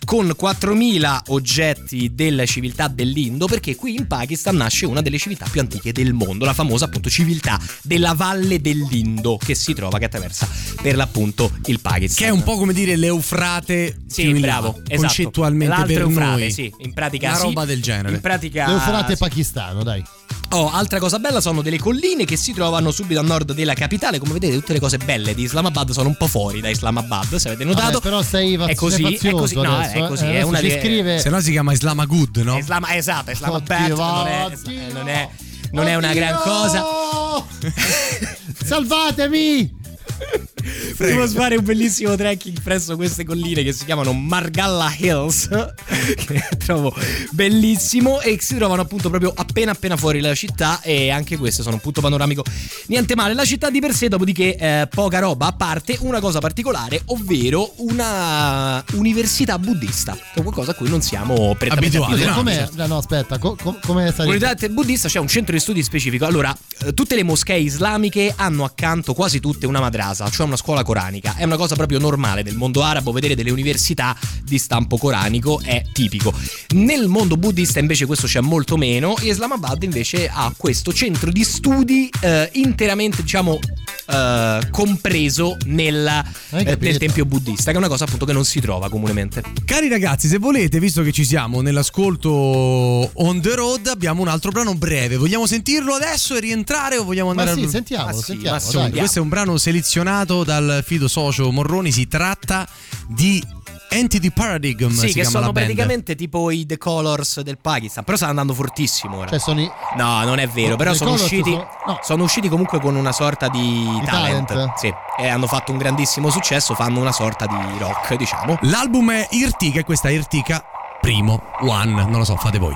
con 4000 oggetti della civiltà dell'Indo perché qui in Pakistan nasce una delle civiltà più antiche del mondo, la famosa appunto civiltà della valle dell'Indo che si trova che attraversa per l'appunto il Pakistan. Che è un po' come dire l'Eufrate Sì, più in là, bravo, esatto. concettualmente L'altro per Eufrate, noi. sì, in pratica Una sì. roba del genere. In pratica L'Eufrate sì. pakistano, dai. Oh, altra cosa bella sono delle colline che si trovano subito a nord della capitale. Come vedete, tutte le cose belle di Islamabad sono un po' fuori da Islamabad. Se avete notato, Vabbè, però vaz- è così, è così. No, adesso, è eh. così. È Adesso una ci di- scrive- Se no si chiama Islamagood, no? Islam- esatto, Islamabad Oddio, non, è, non è- non è una gran cosa. Salvatemi! Devo fare un bellissimo trekking presso queste colline che si chiamano Margalla Hills, che trovo bellissimo e si trovano appunto proprio appena appena fuori dalla città e anche queste sono un punto panoramico niente male. La città di per sé, dopodiché eh, poca roba a parte, una cosa particolare, ovvero una università buddista, è qualcosa a cui non siamo Abituati, abituati. no, Come, no, no, aspetta, co- co- come sarebbe? Università buddista c'è un centro di studi specifico. Allora, eh, tutte le moschee islamiche hanno accanto quasi tutte una madrasa, cioè una scuola coranica. È una cosa proprio normale del mondo arabo vedere delle università di stampo coranico, è tipico. Nel mondo buddista invece questo c'è molto meno e Islamabad invece ha questo centro di studi eh, interamente, diciamo, eh, compreso nella- eh, nel tempio buddista, che è una cosa appunto che non si trova comunemente. Cari ragazzi, se volete, visto che ci siamo nell'ascolto on the road, abbiamo un altro brano breve. Vogliamo sentirlo adesso e rientrare o vogliamo Ma andare sì, Ma sì, sentiamolo. ma sì, dai. andiamo. Questo è un brano selezionato dal fido socio Morroni, si tratta di Entity Paradigm. Sì, si che chiama sono la band. praticamente tipo i The Colors del Pakistan. Però stanno andando fortissimo ora. Cioè, sono i- No, non è vero. Però The sono usciti. sono- no. Sono usciti comunque con una sorta di, Di talent. talent. Sì. E hanno fatto un grandissimo successo. Fanno una sorta di rock, diciamo. L'album è Irtica e questa è Irtica primo, one, non lo so, fate voi.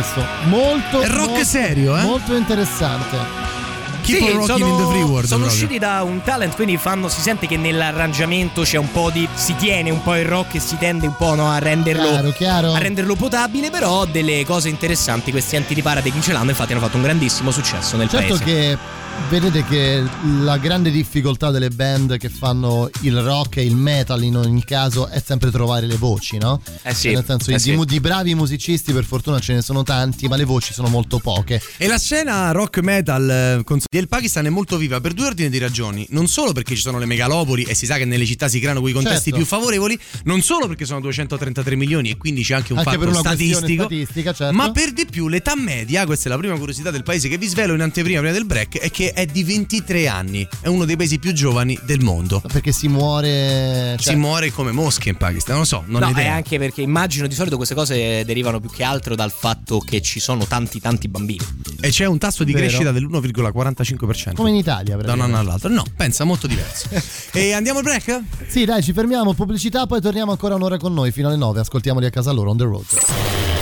Questo. Molto. È rock molto- serio, eh? Molto interessante. Keep on rocking in the free world, sono proprio. usciti da un talent, quindi fanno, si sente che nell'arrangiamento c'è un po' di. si tiene un po' il rock e si tende un po' no, a renderlo. Chiaro, chiaro. A renderlo potabile, però delle cose interessanti. Questi Antitiparade ce l'hanno, infatti hanno fatto un grandissimo successo nel Certo paese. che vedete che la grande difficoltà delle band che fanno il rock e il metal in ogni caso è sempre trovare le voci, no? Eh sì, Nel senso, eh di, sì. di bravi musicisti per fortuna ce ne sono tanti, ma le voci sono molto poche. E la scena rock metal eh, del Pakistan è molto viva per due ordini di ragioni. Non solo perché ci sono le megalopoli e si sa che nelle città si creano quei contesti Certo. più favorevoli, non solo perché sono 233 milioni e quindi c'è anche un Anche fatto per una questione statistico, statistica, certo. ma per di più l'età media, questa è la prima curiosità del paese che vi svelo in anteprima prima del break, è che è di 23 anni. È uno dei paesi più giovani del mondo. Perché si muore. cioè- Si muore come mosche in Pakistan, non lo so, non no, ho è anche perché immagino di solito queste cose derivano più che altro dal fatto che ci sono tanti tanti bambini. E c'è un tasso di Vero. crescita dell'1,45%. 0,5%. Come in Italia, da un anno all'altro. No, pensa molto diverso. e andiamo al break? Sì, dai, ci fermiamo, pubblicità, poi torniamo ancora un'ora con noi fino alle 9. Ascoltiamoli a casa loro on the road.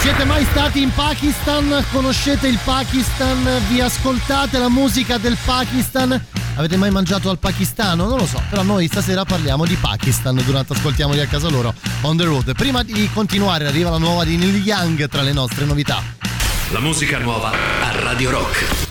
Siete mai stati in Pakistan? Conoscete il Pakistan? Vi ascoltate la musica del Pakistan? Avete mai mangiato al pakistano? Non lo so, però noi stasera parliamo di Pakistan durante Ascoltiamoli a casa loro on the road. Prima di continuare arriva la nuova di Neil Young tra le nostre novità. La musica nuova a Radio Rock.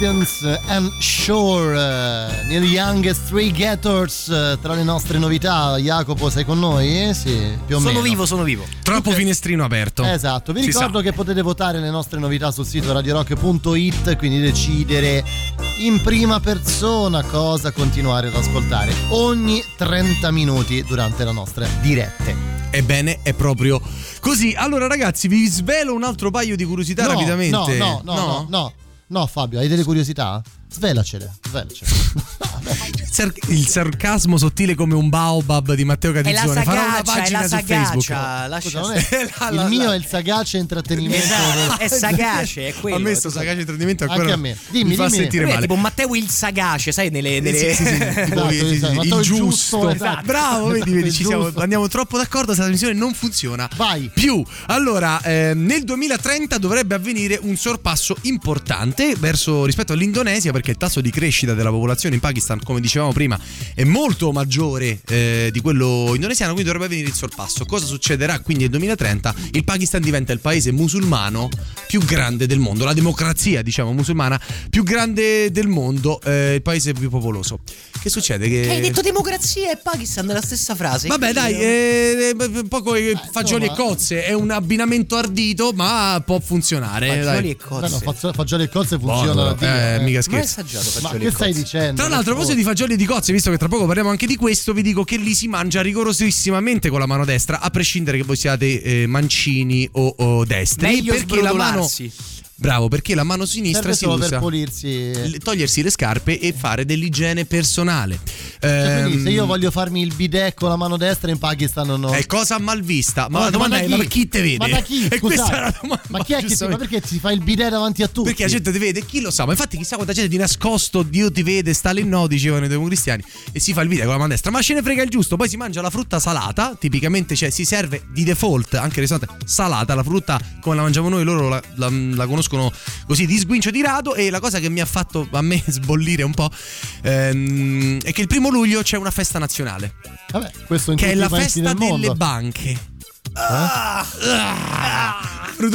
Christians and Shore, eh, Neil Young e Stray Gators eh, tra le nostre novità. Jacopo, sei con noi? Eh? Sì, più o Sono meno. vivo, sono vivo. Troppo finestrino aperto. Esatto, vi Si ricordo sa. che potete votare le nostre novità sul sito radiorock.it, quindi decidere in prima persona cosa continuare ad ascoltare ogni 30 minuti durante la nostra dirette. Ebbene, è proprio così. Allora, ragazzi, vi svelo un altro paio di curiosità No, rapidamente. No, no, no, no, no, no, Fabio, hai delle curiosità? Svelacele, svelacele. Il, sar- il sarcasmo sottile come un baobab di Matteo la Catizzone. Farò una sagaccia, è pagina la su Facebook. sagaccia. Lascia Scusa, è- stare. il mio è il sagace intrattenimento. Esatto, è sagace, è quello. A me sto sagace intrattenimento ancora Anche a me. Dimmi, mi fa dimmi. sentire male. tipo Matteo il sagace, sai, nelle... nelle... Sì, sì, Esatto, esatto, il il giusto, esatto. Bravo, vedi, vedi, ci siamo- andiamo troppo d'accordo, questa trasmissione non funziona. Vai. Più. Allora, ehm, nel 2030 dovrebbe avvenire un sorpasso importante verso, rispetto all'Indonesia perché il tasso di crescita della popolazione in Pakistan, come dicevamo prima, è molto maggiore eh, di quello indonesiano, quindi dovrebbe avvenire il sorpasso. Cosa succederà quindi nel 2030? Il Pakistan diventa il paese musulmano più grande del mondo, la democrazia, diciamo, musulmana più grande del mondo, eh, il paese più popoloso. Che succede? Che... Hai detto democrazia e Pakistan nella stessa frase. Vabbè, dai, eh, eh, poco eh, fagioli e cozze. È un abbinamento ardito, ma può funzionare. Fagioli dai. e cozze. Beh, no, fazzo- fagioli e cozze funzionano. Dio, eh, eh. mica Ma hai scherzo. assaggiato Ma fagioli che stai cozze? dicendo? Tra l'altro, a proposito di fagioli e di cozze, visto che tra poco parliamo anche di questo, vi dico che li si mangia rigorosissimamente con la mano destra, a prescindere che voi siate eh, mancini o, o destri. Meglio perché la mano. Bravo, perché la mano sinistra Serve si usa. per pulirsi. Togliersi le scarpe e fare dell'igiene personale. Cioè, quindi Ehm, se io voglio farmi il bidet con la mano destra in Pakistan non ho. È cosa mal vista. Ma, la da domanda è: chi? ma chi te vede? Ma da chi? E Scusate. questa è la domanda. Ma chi è che ti, ma perché ti fa il bidet davanti a tutti? Perché la gente ti vede, chi lo sa? Ma infatti, chissà quanta gente di nascosto, Dio ti vede, Stalin no, dicevano i democristiani, e si fa il video con la mano destra. Ma ce ne frega il giusto. Poi si mangia la frutta salata, tipicamente, cioè si serve di default, anche ristorante, salata. La frutta come la mangiamo noi, loro la, la- la conoscono così di sguincio di rado. E la cosa che mi ha fatto a me sbollire un po' ehm, è che il primo luglio c'è una festa nazionale, Vabbè, questo in che è la festa del mondo. delle banche. Ah,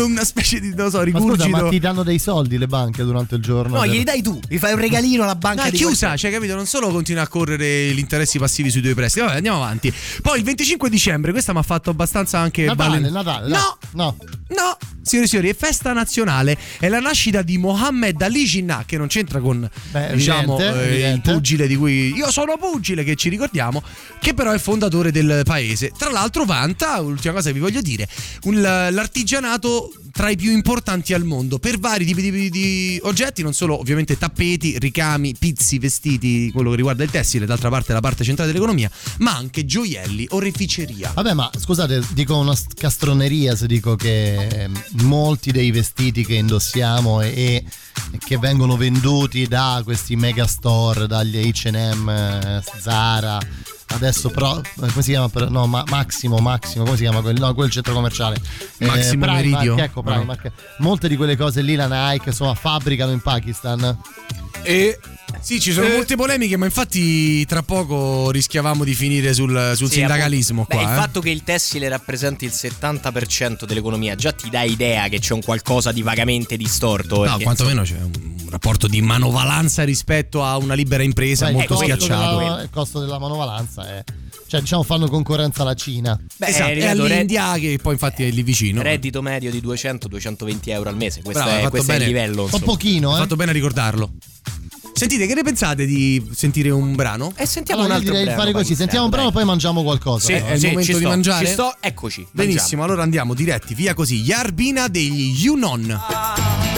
una specie di, non so, Ma scusa, rigurgito. ma ti danno dei soldi le banche durante il giorno? No, per- glieli dai tu. Gli fai un regalino alla banca No, è di chiusa, quel- cioè, capito? Non solo continua a correre gli interessi passivi sui tuoi prestiti. Vabbè, andiamo avanti. Poi il 25 dicembre, questa mi ha fatto abbastanza anche. Natale, balen- Natale. No, No. no, signori e signori, è festa nazionale. È la nascita di Mohammed Ali Jinnah, che non c'entra con, Beh, diciamo, evidente, eh, il evidente. pugile di cui io sono pugile, che ci ricordiamo, che però è il fondatore del paese. Tra l'altro, vanta, ultima cosa che vi voglio dire, un- l'artigianato tra i più importanti al mondo per vari tipi di, di oggetti, non solo ovviamente tappeti, ricami, pizzi, vestiti, quello che riguarda il tessile, d'altra parte la parte centrale dell'economia, ma anche gioielli, oreficeria. Vabbè, ma scusate, dico una st- castroneria se dico che ehm, molti dei vestiti che indossiamo e, e che vengono venduti da questi megastore, dagli HM, Zara, adesso però, eh, come si chiama? Per- No, ma- Massimo, Massimo, come si chiama quel, no, quel centro commerciale? Massimo Primark, Meridio. Ecco, No. Primark. Molte di quelle cose lì la Nike, insomma, fabbricano in Pakistan. E sì, ci sono Eh. molte polemiche, ma infatti tra poco rischiavamo di finire sul, sul Sì, sindacalismo qua. Beh, eh. il fatto che il tessile rappresenti il 70% dell'economia già ti dà idea che c'è un qualcosa di vagamente distorto. No, quantomeno c'è un rapporto di manovalanza rispetto a una libera impresa Beh, molto schiacciato. della, il costo della manovalanza è. Cioè, diciamo, fanno concorrenza alla Cina. Beh, esatto, è all'India che poi infatti è lì vicino. reddito medio di 200-220 euro al mese. Questo, Bravo, è, questo è il livello. Un po' pochino, eh. fatto bene a ricordarlo. Sentite, che ne pensate di sentire un brano? E sentiamo Allora, un io altro direi di brano, fare così: sentiamo un brano, dai. poi mangiamo qualcosa. Sì, Eh, è il sì, momento ci di sto, mangiare? Ci sto, eccoci. Benissimo, allora andiamo diretti, via così. Yarbina degli Yunon. कुछ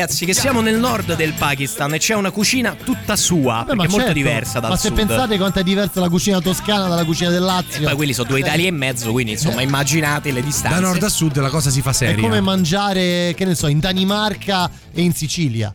ragazzi, che siamo nel nord del Pakistan e c'è una cucina tutta sua, Beh, perché ma è molto certo. diversa dal Ma se sud. pensate quanto è diversa la cucina toscana dalla cucina del Lazio. E poi quelli sono due Eh, Italie e mezzo, quindi insomma immaginate le distanze. Da nord a sud la cosa si fa È seria. come mangiare, che ne so, in Danimarca e in Sicilia.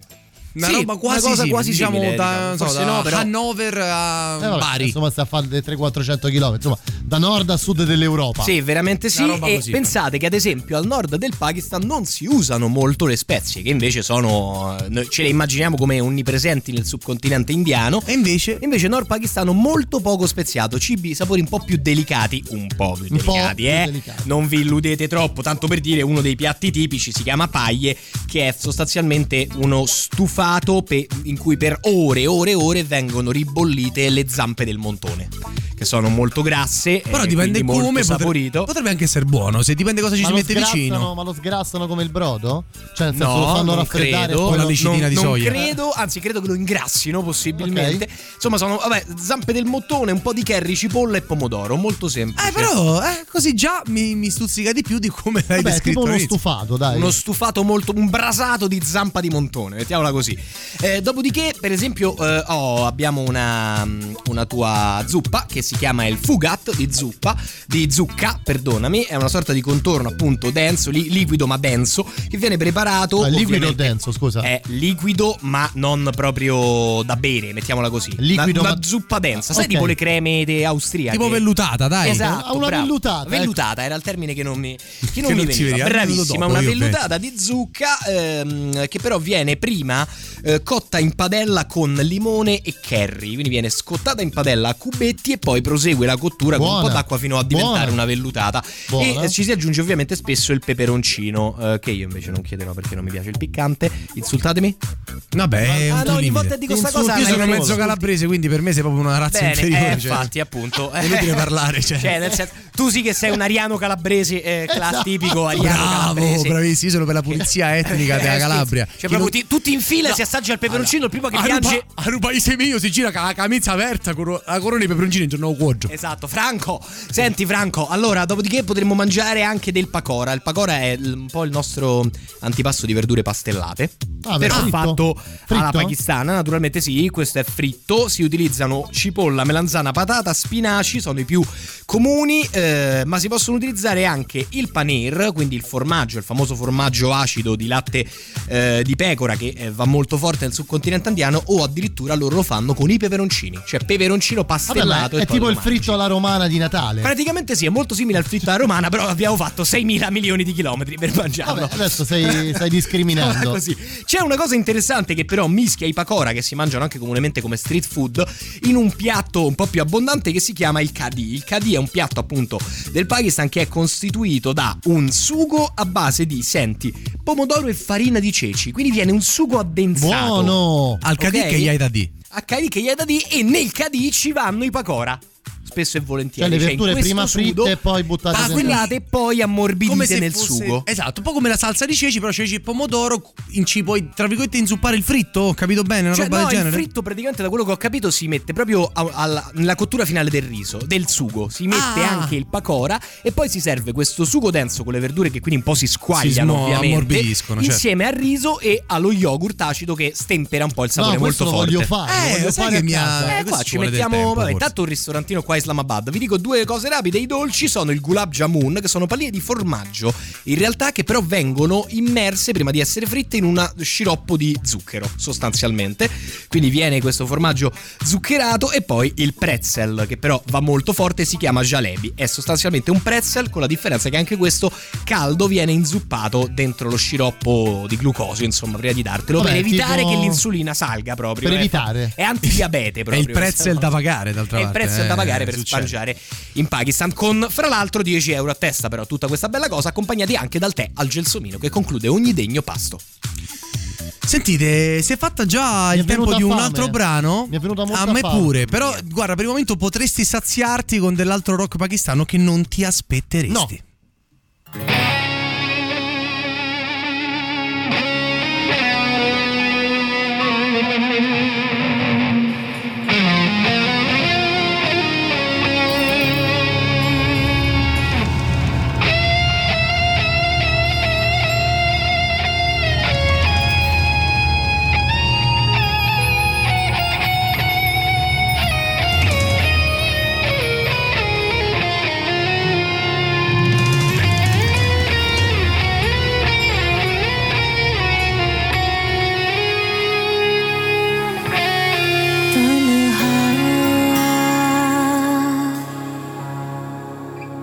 Una Sì, roba quasi, una cosa quasi diciamo simile, da, diciamo. so, da no, però- Hannover a Eh, vabbè, Bari. Insomma, sta a fare dei 300-400 km. Insomma, da nord a sud dell'Europa. Sì, veramente sì. E così. pensate che ad esempio al nord del Pakistan non si usano molto le spezie, che invece sono. eh, ce le immaginiamo come onnipresenti nel subcontinente indiano. E invece Invece nord pakistano molto poco speziato, cibi sapori un po' più delicati, un po' più Un po' delicati, più eh. delicati. Non vi illudete troppo, tanto per dire uno dei piatti tipici si chiama paie, che è sostanzialmente uno stufato pe- in cui per ore e ore e ore vengono ribollite le zampe del montone, che sono molto grasse, Però eh, dipende come saporito. Potrebbe anche essere buono, se dipende cosa ci ma si mette vicino. Ma lo sgrassano come il brodo? Cioè, nel senso No, lo fanno non raffreddare credo, Con la non, di non soia. credo, anzi credo che lo ingrassino possibilmente. Insomma, sono vabbè, zampe del mottone, un po' di curry, cipolla e pomodoro, molto semplice. Eh, però, eh, così già mi, mi stuzzica di più di come l'hai Vabbè, è descritto. tipo uno stufato, dai. Uno stufato molto. un brasato di zampa di montone, mettiamola così. Eh, dopodiché, per esempio, eh, oh, abbiamo una, una tua zuppa che si chiama il fugat di zuppa, di zucca, perdonami, è una sorta di contorno appunto denso, li- liquido ma denso, che viene preparato. Ah, liquido denso, scusa. È liquido, ma non proprio da bere, mettiamola così. Liquido, una, ma- una zuppa densa, sai Ok. tipo le creme austriache. Tipo vellutata, dai. Esatto, una bravo. vellutata, ecco. Vellutata era il termine che non mi, che non Che mi non veniva. Bravissima, una vellutata di zucca ehm, che però viene prima eh, cotta in padella con limone e curry. Quindi viene scottata in padella a cubetti e poi prosegue la cottura con un po' d'acqua fino a diventare Buona. una vellutata. Buona. E eh, ci si aggiunge ovviamente spesso il peperoncino, eh, che io invece non chiederò perché non mi piace il piccante. Insultatemi. Vabbè, Ah, no, ogni volta dico sta Insulti, cosa. Io sono mezzo calabrese, quindi per me sei proprio una razza Bene, inferiore. eh, cioè. infatti, appunto. È inutile parlare, cioè. nel senso, tu sì che sei un ariano calabrese, eh, Esatto. tipico ariano Bravo, calabrese. bravissimo, io sono per la pulizia etnica della Eh, Calabria. Cioè, proprio ti- tutti in fila si assaggia il peperoncino, il primo che a piange. a un paese mio si gira con la camicia aperta con la corona di peperoncini intorno al cuoggio. Esatto, Franco. Senti, Franco. Allora, dopodiché potremmo mangiare anche del pakora. Il pakora è un po' il nostro antipasto di verdure pastellate. Ah, però fritto? fatto alla Fritto? pakistana, naturalmente sì, questo è fritto. Si utilizzano cipolla, melanzana, patata, spinaci, sono i più comuni, eh, ma si possono utilizzare anche il panir, quindi il formaggio, il famoso formaggio acido di latte eh, di pecora che eh, va molto forte nel subcontinente indiano, o addirittura loro lo fanno con i peperoncini, cioè peperoncino Vabbè, pastellato. è, e è tipo il fritto alla romana di Natale. Praticamente sì, è molto simile al fritto alla romana, però abbiamo fatto 6.000 milioni di chilometri per mangiarlo. Vabbè, adesso stai, stai discriminando. Così. C'è una cosa interessante che però mischia i pakora, che si mangiano anche comunemente come street food, in un piatto un po' più abbondante che si chiama il kadi. Il kadi è un piatto appunto del Pakistan che è costituito da un sugo a base di, senti, pomodoro e farina di ceci. Quindi viene un sugo addensato. Buono. Al cadì Ok? che gli hai da di. A kadi che gli hai da di e nel kadi ci vanno i pakora. Spesso e Cioè volentieri. le in verdure questo prima sudo fritte e poi buttate dentro. Pastellate e poi ammorbidite nel fosse- sugo. Esatto, un po' come la salsa di ceci, però ceci e pomodoro. In ci puoi, tra virgolette, inzuppare il fritto. Ho capito bene? Una Cioè, roba no, del il genere. fritto praticamente da quello che ho capito si mette proprio alla- nella cottura finale del riso, del sugo. Si mette Ah. anche il pakora e poi si serve questo sugo denso con le verdure che quindi un po' si squagliano Si smo- ovviamente. ammorbidiscono, certo. Insieme al riso e allo yogurt acido che stempera un po' il sapore No, molto lo forte. voglio fare. Eh, lo voglio fare che a mi ha- casa. Eh, questo qua ci mettiamo. tempo, vabbè, intanto un ristorantino qua Islamabad. Vi dico due cose rapide. I dolci sono il gulab jamun, che sono palline di formaggio. In realtà, che però vengono immerse prima di essere fritte in un sciroppo di zucchero, sostanzialmente. Quindi viene questo formaggio zuccherato. E poi il pretzel, che però va molto forte, si chiama jalebi. È sostanzialmente un pretzel, con la differenza che anche questo caldo viene inzuppato dentro lo sciroppo di glucosio, insomma, prima di dartelo. Vabbè, per evitare tipo- che l'insulina salga proprio. Per eh. evitare. È antidiabete È proprio. il prezzel da pagare, d'altra È il parte. prezzo da eh, pagare per succede. mangiare in Pakistan con fra l'altro 10 euro a testa però tutta questa bella cosa accompagnati anche dal tè al gelsomino che conclude ogni degno pasto Sentite, si è fatta già è il tempo di un fame. altro brano. Mi è venuta molta A me fame. pure, però guarda, per il momento potresti saziarti con dell'altro rock pakistano che non ti aspetteresti.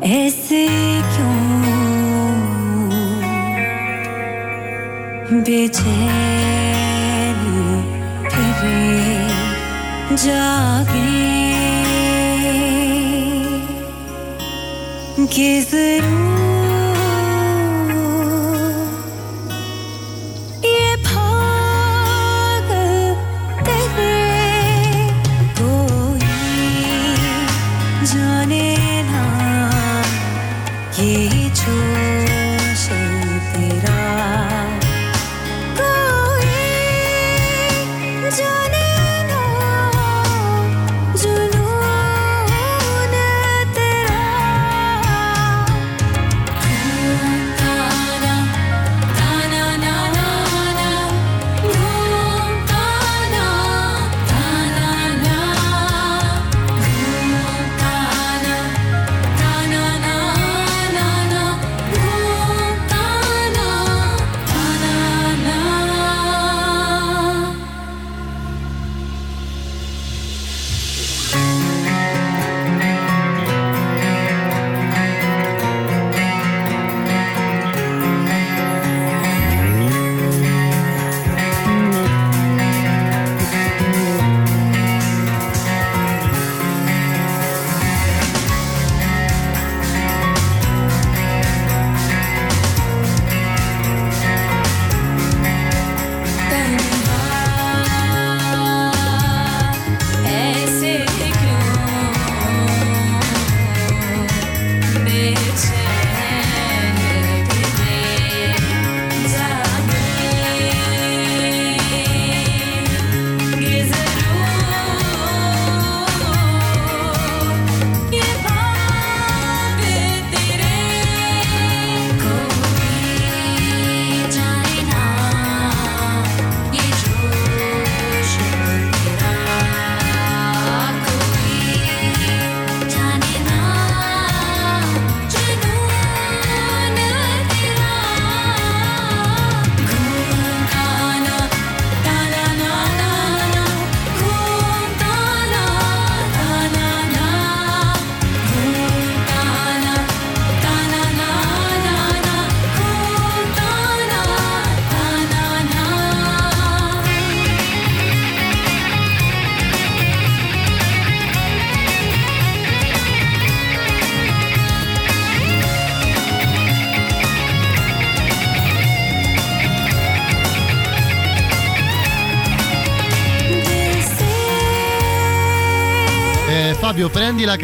ऐसे क्यों बेचैन फिरे जागे? कि ज़रूर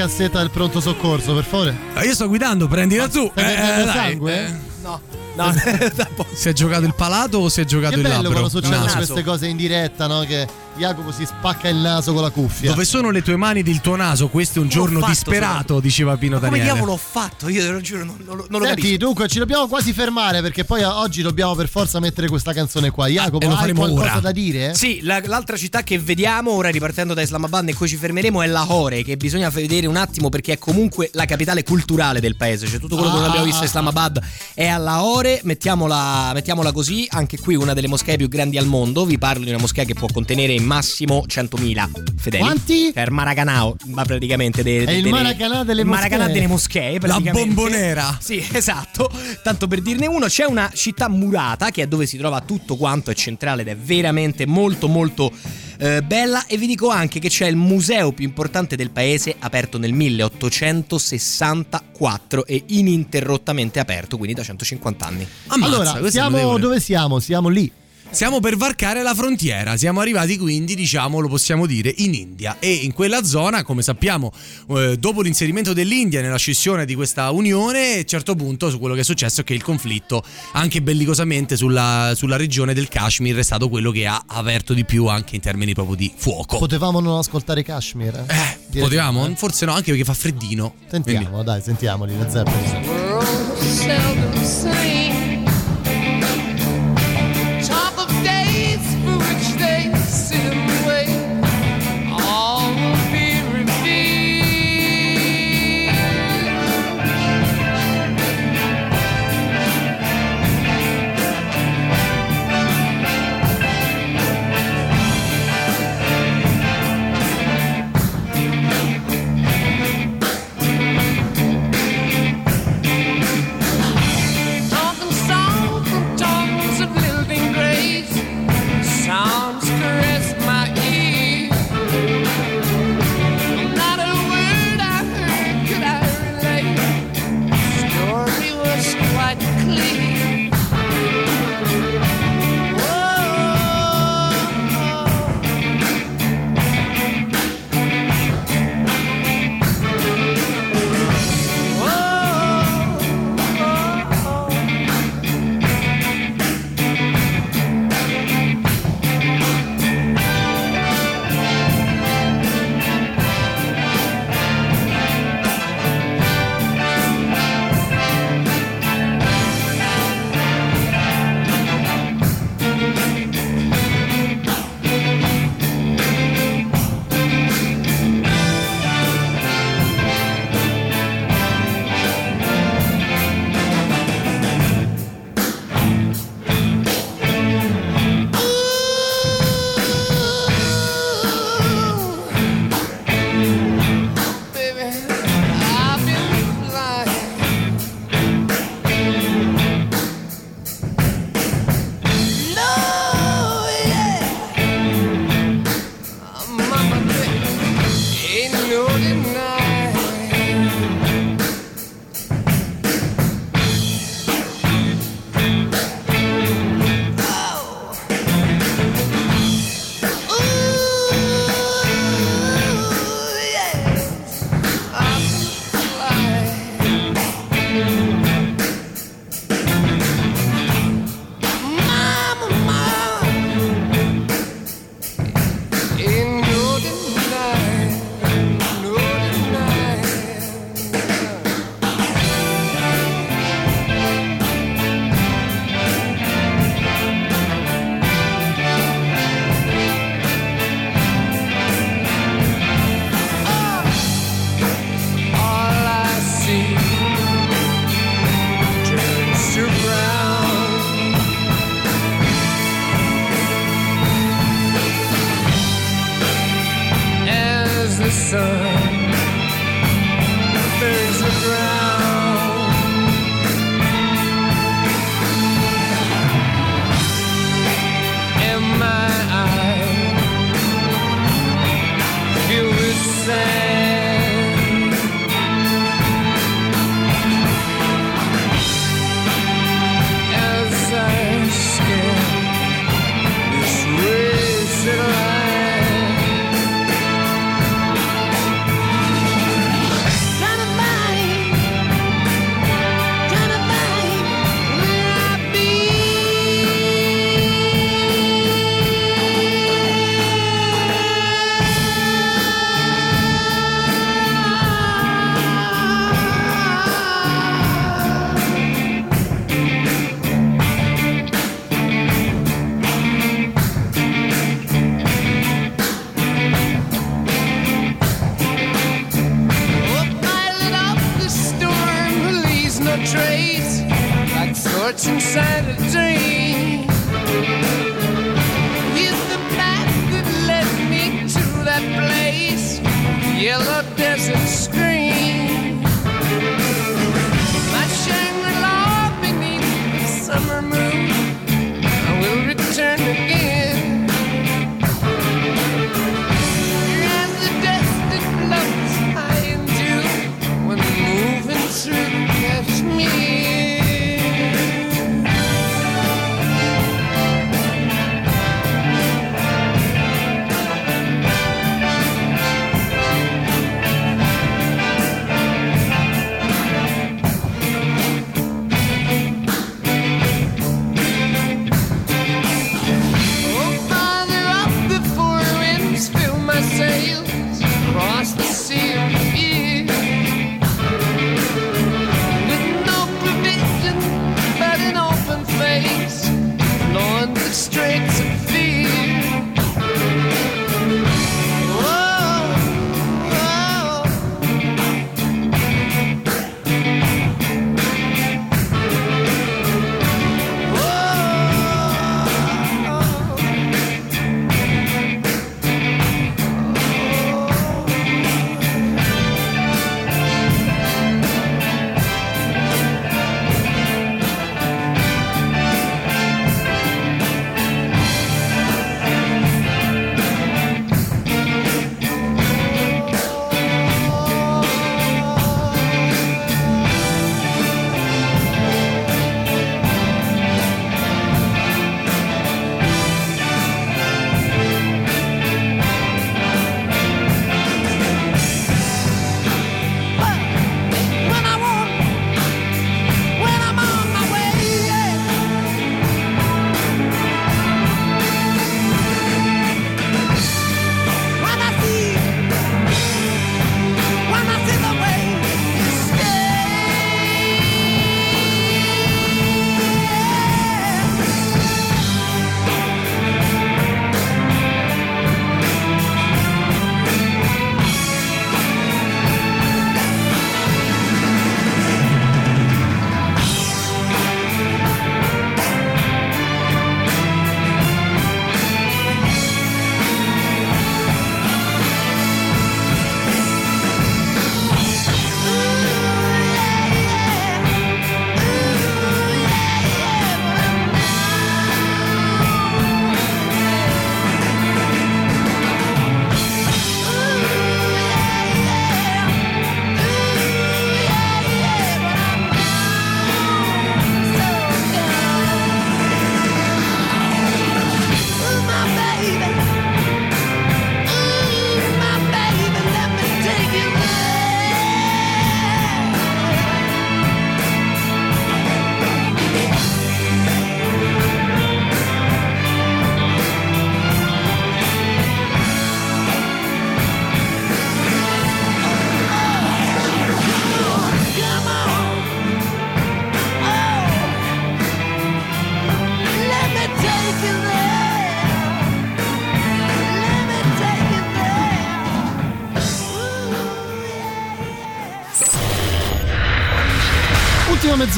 cassetta del pronto soccorso, per favore. Ah, io sto guidando, prendila tu. Stai Eh, dai, sangue? eh. No, no, Si è giocato il palato o si è giocato Che il bello labbro? quando succedono Naso. queste cose in diretta, no? Che Jacopo si spacca il naso con la cuffia. Dove sono le tue mani ed il tuo naso? Questo è un giorno fatto, disperato, diceva Pino Come Daniele. diavolo ho fatto? Io te lo giuro, non, non lo- non lo Senti, capisco. dunque ci dobbiamo quasi fermare perché poi oggi dobbiamo per forza mettere questa canzone qua. Jacopo, e lo hai qualcosa ora. da dire? Sì, la- l'altra città che vediamo, ora ripartendo da Islamabad, in cui ci fermeremo, è Lahore, che bisogna vedere un attimo perché è comunque la capitale culturale del paese. Cioè, tutto quello che non Ah. abbiamo visto a Islamabad è a Lahore. Mettiamola, mettiamola così, anche qui una delle moschee più grandi al mondo. Vi parlo di una moschea che può contenere in massimo 100.000 fedeli. Quanti? È il Maracanao, ma praticamente. de- È de- il delle- Maracanà delle moschee. delle moschee. La praticamente. bombonera. Sì, esatto. Tanto per dirne uno, c'è una città murata che è dove si trova tutto quanto, è centrale ed è veramente molto molto eh, bella e vi dico anche che c'è il museo più importante del paese aperto nel 1864 e ininterrottamente aperto, quindi da 150 anni. allora, siamo dove siamo? Siamo lì. Stiamo per varcare la frontiera, siamo arrivati quindi, diciamo, lo possiamo dire, in India e in quella zona, come sappiamo, eh, dopo l'inserimento dell'India nella scissione di questa unione, a un certo punto su quello che è successo è che il conflitto, anche bellicosamente sulla, sulla regione del Kashmir, è stato quello che ha aperto di più anche in termini proprio di fuoco. Potevamo non ascoltare Kashmir? Eh, Potevamo? Forse no, anche perché fa freddino. Sentiamo, dai, sentiamoli, le Zeppelin.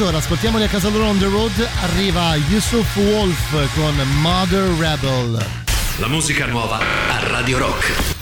Mezz'ora, ascoltiamoli a casa loro on the road. Arriva Yusuf Wolf con Mother Rebel. La musica nuova a Radio Rock.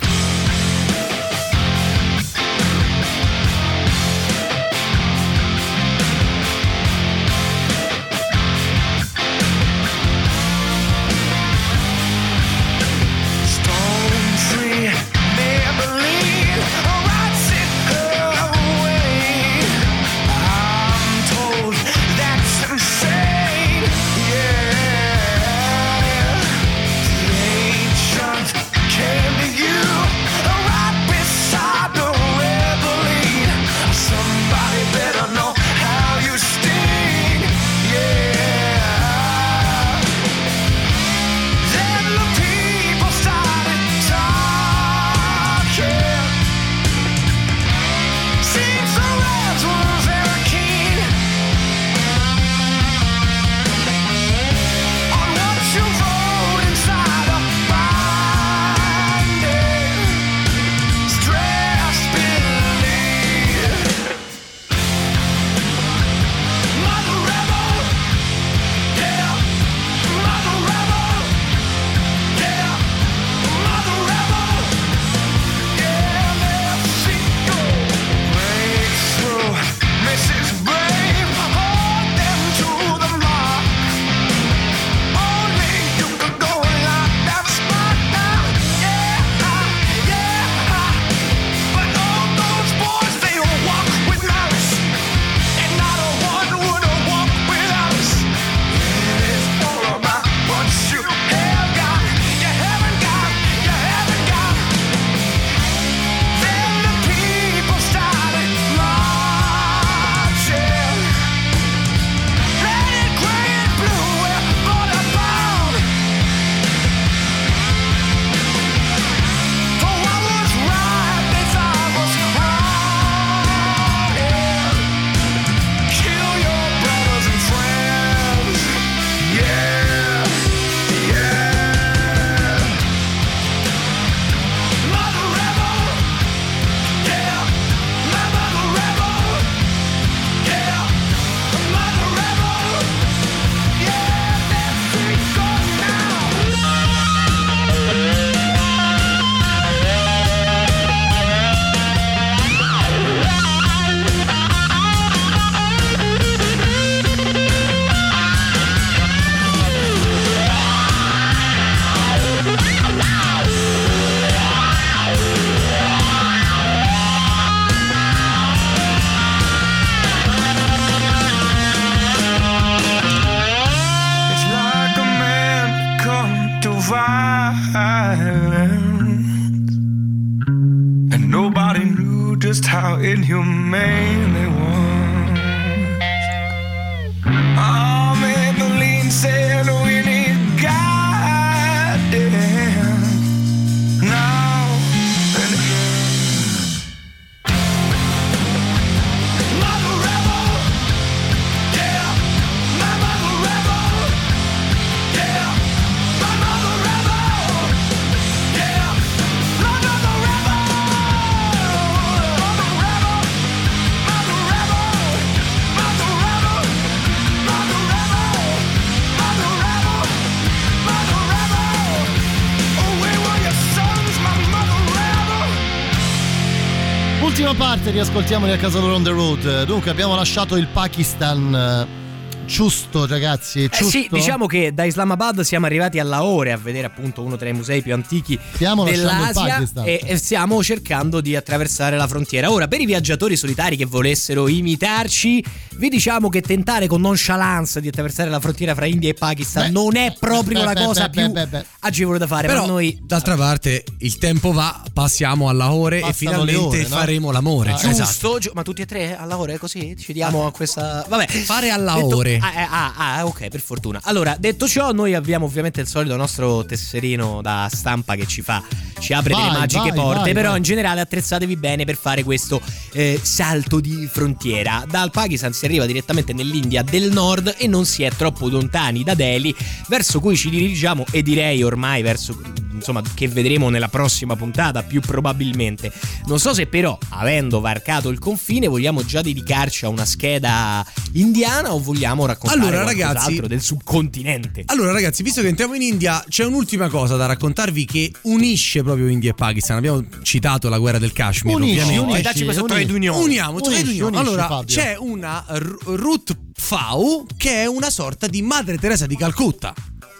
Parte, riascoltiamoli a casa loro on the road. Dunque, abbiamo lasciato il Pakistan. eh, Giusto, ragazzi, Eh giusto. sì, diciamo che da Islamabad siamo arrivati a Lahore a vedere appunto uno tra i musei più antichi Stiamo lasciando il dell'Asia Pakistan. e, e stiamo cercando di attraversare la frontiera. Ora, per i viaggiatori solitari che volessero imitarci, vi diciamo che tentare con nonchalance di attraversare la frontiera fra India e Pakistan Beh, non è proprio beh, la beh, cosa beh, più beh, beh. agevole da fare. Però, ma noi d'altra parte, il tempo va, passiamo alla ore e finalmente ore, no? faremo l'amore. Ah, giusto, Esatto. giu- ma tutti e tre alla ore così ci diamo a questa. Vabbè, Fare alla detto- ore. Ah, eh, ah, ah, ok, per fortuna. Allora, detto ciò, noi abbiamo ovviamente il solito nostro tesserino da stampa che ci fa, ci apre Vai, delle magiche vai, porte. vai, però vai. in generale attrezzatevi bene per fare questo eh, salto di frontiera. Dal Pakistan si arriva direttamente nell'India del nord e non si è troppo lontani da Delhi, verso cui ci dirigiamo, e direi ormai verso insomma, che vedremo nella prossima puntata, più probabilmente. Non so se però, avendo varcato il confine, vogliamo già dedicarci a una scheda indiana o vogliamo raccontare Allora, ragazzi- del subcontinente. Allora, ragazzi, visto che entriamo in India, c'è un'ultima cosa da raccontarvi che unisce proprio India e Pakistan. Abbiamo citato la guerra del Kashmir, Unisci, ovviamente. unisci, dacci questo unisci. trade union. Uniamo, Unisci, unisci, Allora, Fabio. c'è una R- Ruth Pfau che è una sorta di Madre Teresa di Calcutta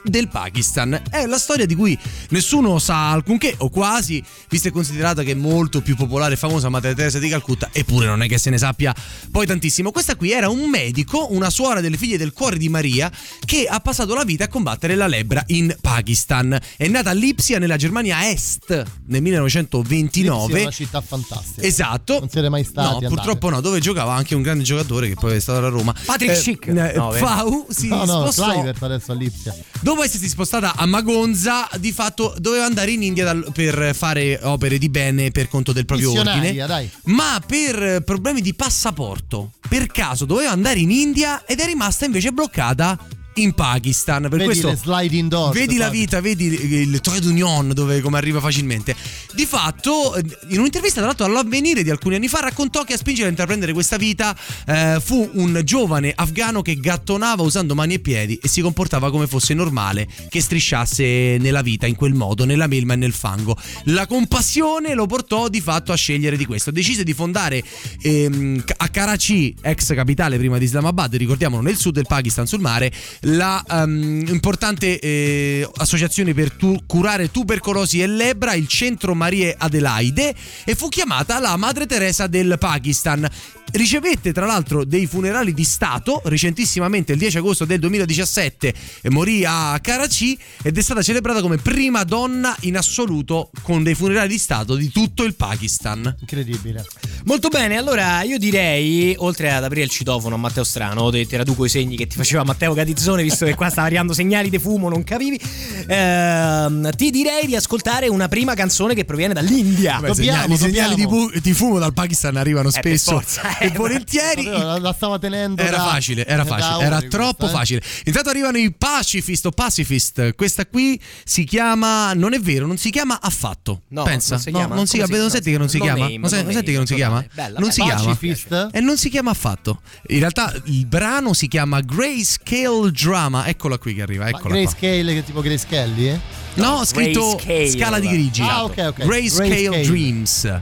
del Pakistan. È la storia di cui nessuno sa alcunché, o quasi, visto e considerato che è molto più popolare e famosa Madre Teresa di Calcutta, eppure non è che se ne sappia poi tantissimo. Questa qui era un medico, una suora delle figlie del cuore di Maria, che ha passato la vita a combattere la lebbra in Pakistan. È nata a Lipsia, nella Germania Est, nel Lipsia 1929. è una città fantastica. Esatto. Non siete mai stati? No, andate. purtroppo no, dove giocava anche un grande giocatore che poi è stato a Roma. Patrick Schick. eh, No? Fau si No, no, spostò. Clivert adesso a Lipsia. Dopo essersi spostata a Magonza, di fatto doveva andare in India dal- per fare opere di bene per conto del proprio ordine. dai. Ma per eh, problemi di passaporto, per caso doveva andare in India ed è rimasta invece bloccata in Pakistan. Per Vedi questo le sliding doors. Vedi la vita, vedi il trade union dove come arriva facilmente. Di fatto, eh, in un'intervista tra l'altro all'avvenire di alcuni anni fa, raccontò che a spingere a intraprendere questa vita eh, fu un giovane afgano che gattonava usando mani e piedi e si comportava come fosse normale che strisciasse nella vita in quel modo, nella melma e nel fango. La compassione lo portò di fatto a scegliere di questo. Decise di fondare ehm, a Karachi, ex capitale prima di Islamabad, ricordiamolo nel sud del Pakistan sul mare, la ehm, importante eh, associazione per tu- curare tubercolosi e lebbra, il Centro Marie Adelaide, e fu chiamata la Madre Teresa del Pakistan. Ricevette tra l'altro dei funerali di Stato recentissimamente il 10 agosto del 2017 e morì a Karachi ed è stata celebrata come prima donna in assoluto con dei funerali di Stato di tutto il Pakistan. Incredibile. Molto bene, allora io direi, oltre ad aprire il citofono a Matteo Strano, te, te traduco i segni che ti faceva Matteo Catizzone, visto che qua stava arrivando segnali di fumo, non capivi, ehm, ti direi di ascoltare una prima canzone che proviene dall'India. Beh, segnali, segnali di, bu- di fumo dal Pakistan arrivano per spesso forza, e eh. volentieri. La, la stava tenendo Era da- facile, era facile, era questa, troppo eh. facile. Intanto arrivano i Pacifist o Pacifist. Questa qui si chiama. Non è vero, non si chiama affatto. No, Pensa, non si no, chiama? non si si- Non senti che non si no chiama? name, Non, sen- no non senti che non si chiama? bella, non si chiama. Pacifist? E non si chiama affatto. In realtà il brano si chiama Grayscale Drama. Eccola qui che arriva. Ma Eccola qua. Grayscale che tipo Kelly, eh? No, scritto Grayscale. scala di grigi. Ah, ok, ok. Grayscale Grayscale. Dreams.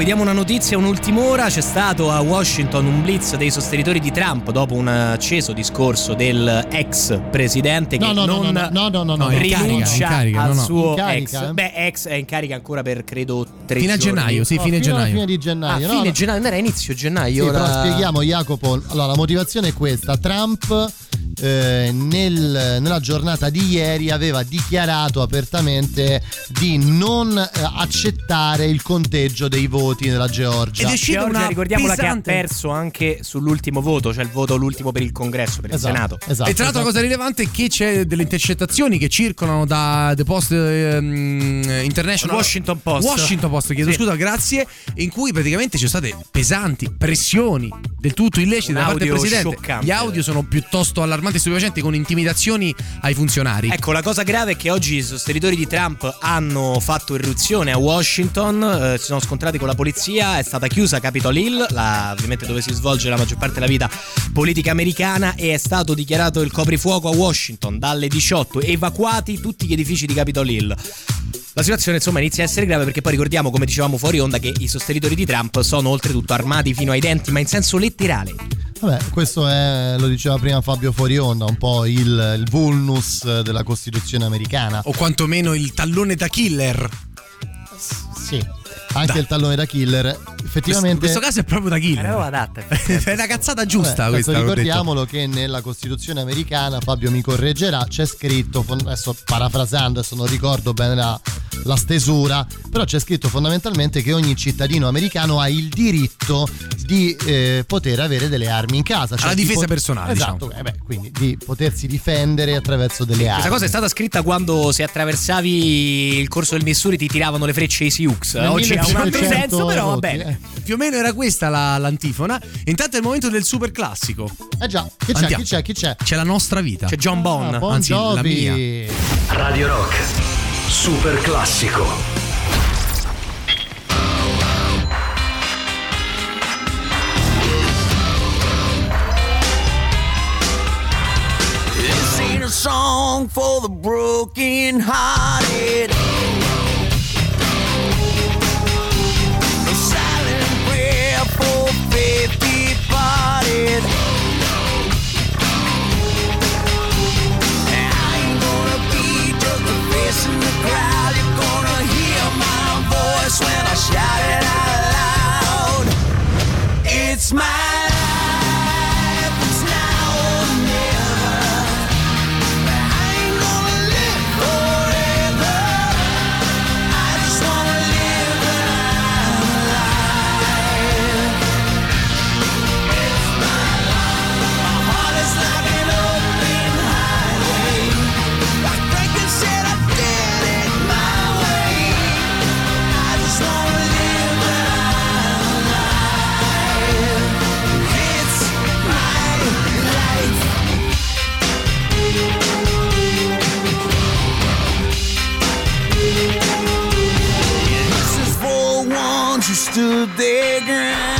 Vediamo una notizia un'ultima c'è stato a Washington un blitz dei sostenitori di Trump dopo un acceso discorso del ex presidente che No, no, no, non no, no, no, no, rinuncia in carica, al suo ex. eh? Beh, ex è in carica ancora per credo tre Fino a gennaio, sì, fine gennaio. fine di gennaio. Ah, no, fine gennaio, non era inizio gennaio. Sì, però spieghiamo Jacopo. Allora, la motivazione è questa. Trump eh, nel- nella giornata di ieri aveva dichiarato apertamente di non eh, accettare il conteggio dei voti nella Georgia. Ed è uscita Georgia, una ricordiamola pesante- che ha perso anche sull'ultimo voto, cioè il voto l'ultimo per il congresso, per il Esatto, Senato. esatto, e tra l'altro, la esatto. cosa rilevante è che c'è delle intercettazioni che circolano da The Post ehm, International Washington Post. Washington Post, chiedo Sì. scusa, grazie. In cui praticamente ci sono state pesanti pressioni del tutto illecite Un da parte del presidente. scioccante. Gli audio sono piuttosto allarmanti e stupefacenti con intimidazioni ai funzionari. Ecco, la cosa grave è che oggi i sostenitori di Trump hanno fatto irruzione a Washington, eh, si sono scontrati con la polizia, è stata chiusa Capitol Hill, la- ovviamente dove si svolge la maggior parte della vita politica americana, e è stato dichiarato il coprifuoco a Washington dalle 18, evacuati tutti gli edifici di Capitol Hill. La situazione insomma inizia a essere grave perché poi ricordiamo, come dicevamo fuori onda, che i sostenitori di Trump sono oltretutto armati fino ai denti, ma in senso letterale. Vabbè, questo è, lo diceva prima Fabio Forionda, un po' il, il vulnus della Costituzione americana. O quantomeno il tallone da killer. Sì, anche Dai. il tallone da killer. Effettivamente. In questo caso è proprio da killer. Adatta. è una cazzata giusta Vabbè, questa. ricordiamolo che nella Costituzione americana, Fabio mi correggerà, c'è scritto, adesso parafrasando, adesso non ricordo bene la, la stesura, però c'è scritto fondamentalmente che ogni cittadino americano ha il diritto di eh, poter avere delle armi in casa. Alla di difesa pot- personale, Esatto, diciamo. eh beh, quindi di potersi difendere attraverso delle armi. Questa cosa è stata scritta quando se attraversavi il corso del Missouri ti tiravano le frecce ai Sioux. Nel Oggi ha un altro 1500 senso, però va voti, bene. eh. Più o meno era questa la- l'antifona. Intanto è il momento del super classico. Eh già, chi c'è, Andiamo. chi c'è, chi c'è? C'è la nostra vita. C'è John Bon. Ah, Bon Anzi, la Jovi. mia. Radio Rock. Super classico. Song for the broken hearted. In the crowd. You're gonna hear my voice when I shout it out loud. It's my to the ground.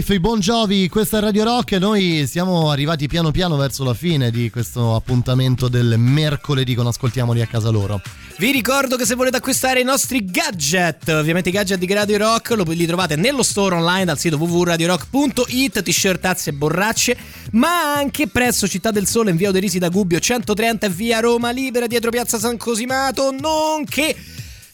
Life, i Bon Jovi, questa è Radio Rock noi siamo arrivati piano piano verso la fine di questo appuntamento del mercoledì con Ascoltiamoli a casa loro. Vi ricordo che se volete acquistare i nostri gadget, ovviamente i gadget di Radio Rock, li trovate nello store online dal sito www.radiorock.it, t-shirt, tazze e borracce, ma anche presso Città del Sole in via Oderisi da Gubbio 130 e via Roma Libera dietro piazza San Cosimato, nonché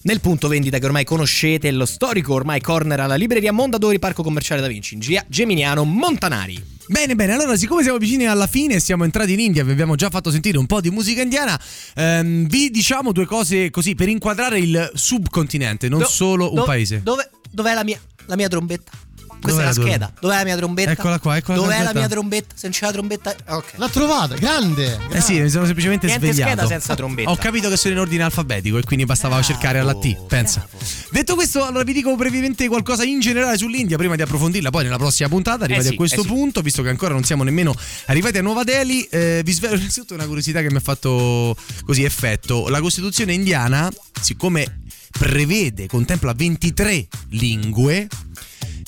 nel punto vendita che ormai conoscete, lo storico ormai corner alla libreria Mondadori Parco Commerciale da Vinci in via Geminiano Montanari. Bene, bene, allora siccome siamo vicini alla fine e siamo entrati in India, vi abbiamo già fatto sentire un po' di musica indiana, ehm, vi diciamo due cose così per inquadrare il subcontinente, non Do- solo un do- paese. Dove, dov'è la mia, la mia trombetta? Questa Dov'è è la tua- scheda. Dov'è la mia trombetta? Eccola qua, eccola la Dov'è la trombetta. mia trombetta? Se non c'è la trombetta. Ok. L'ha trovata, grande! Eh sì, mi sono semplicemente Niente svegliato. scheda senza trombetta. Ho capito che sono in ordine alfabetico e quindi bastava cercare alla T. Pensa. Detto questo, allora vi dico brevemente qualcosa in generale sull'India prima di approfondirla poi nella prossima puntata. Arrivati Eh sì, a questo eh sì. punto, visto che ancora non siamo nemmeno arrivati a Nuova Delhi, eh, vi svelo innanzitutto una curiosità che mi ha fatto così effetto. La Costituzione indiana, siccome prevede, contempla 23 lingue.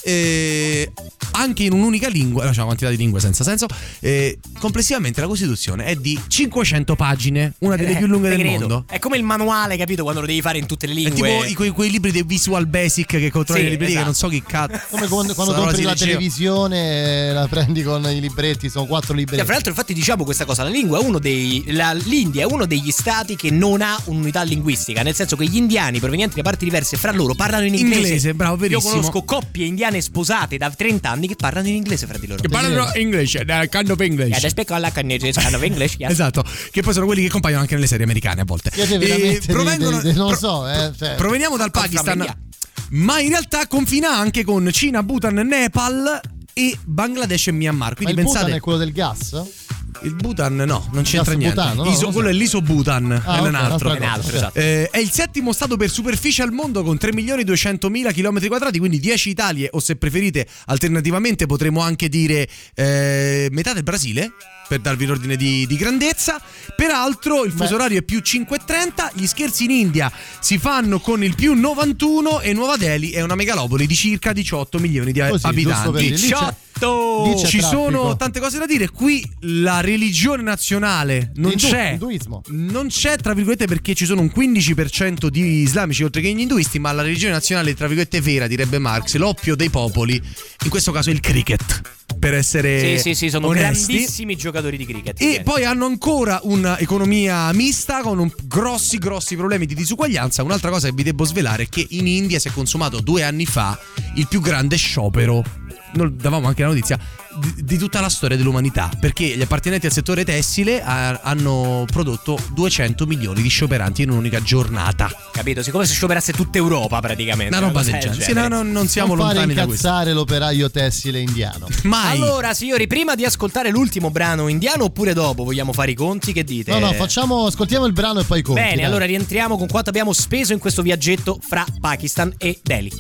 Eh, anche in un'unica lingua, no, c'è una quantità di lingue senza senso. eh, complessivamente la Costituzione è di 500 pagine, una delle Eh, più lunghe te del credo. mondo. È come il manuale, capito? Quando lo devi fare in tutte le È lingue. tipo i- quei, quei libri dei Visual Basic che controlli Sì, le librerie, che non esatto. so chi cazzo. Come quando, quando compri la leggeva. televisione, la prendi con i libretti, sono quattro Cioè, libretti. fra l'altro, infatti, diciamo questa cosa: la lingua è uno dei. la- L'India è uno degli stati che non ha un'unità linguistica. Nel senso che gli indiani provenienti da parti diverse fra loro parlano in inglese. Inglese, bravo, verissimo. Io conosco coppie indiane sposate da 30 anni che parlano in inglese fra di loro. Che parlano English, eh, kind of English. Yeah, they speak all kind of English. yes. Esatto, che poi sono quelli che compaiono anche nelle serie americane a volte. E provengono- dei- dei- non pro- so, eh, cioè. Proveniamo dal Pakistan, ma in realtà confina anche con Cina, Bhutan, Nepal e Bangladesh e Myanmar. Ma Quindi il Bhutan pensate, è quello del gas? Il Bhutan no, non c'entra niente. butano, no, Iso- non lo so. quello è l'iso Bhutan, Ah, è ok, un altro. È un altro, cosa. esatto. Eh, è il settimo stato per superficie al mondo con 3 milioni 200 mila km quadrati, quindi 10 Italie o se preferite alternativamente potremmo anche dire eh, metà del Brasile per darvi l'ordine di, di grandezza. Peraltro il fuso orario è più 5.30, gli scherzi in India si fanno con il più 91 e Nuova Delhi è una megalopoli di circa 18 milioni di Così, abitanti. dire. Lì c'è- 18! Lì c'è Ci traffico. sono tante cose da dire. Qui la religione nazionale non L'indu- c'è. Induismo. Non c'è, tra virgolette, perché ci sono un 15% di islamici oltre che gli induisti, ma la religione nazionale, tra virgolette, vera, direbbe Marx, l'oppio dei popoli, in questo caso il cricket. Per essere Sì, sì, sì, sono onesti. grandissimi giocatori di cricket. E indiani. poi hanno ancora un'economia mista con un- grossi, grossi problemi di disuguaglianza. Un'altra cosa che vi devo svelare è che in India si è consumato due anni fa il più grande sciopero. Noi davamo anche la notizia di, di tutta la storia dell'umanità perché gli appartenenti al settore tessile ha- hanno prodotto 200 milioni di scioperanti in un'unica giornata. Capito? Siccome se scioperasse tutta Europa praticamente. Una roba del genere. Sì, no, no, non siamo non lontani da questo. incazzare l'operaio tessile indiano. Mai. Allora, signori, prima di ascoltare l'ultimo brano indiano oppure dopo vogliamo fare i conti? Che dite? No, no, facciamo, ascoltiamo il brano e poi conti. Bene, dai. allora rientriamo con quanto abbiamo speso in questo viaggetto fra Pakistan e Delhi.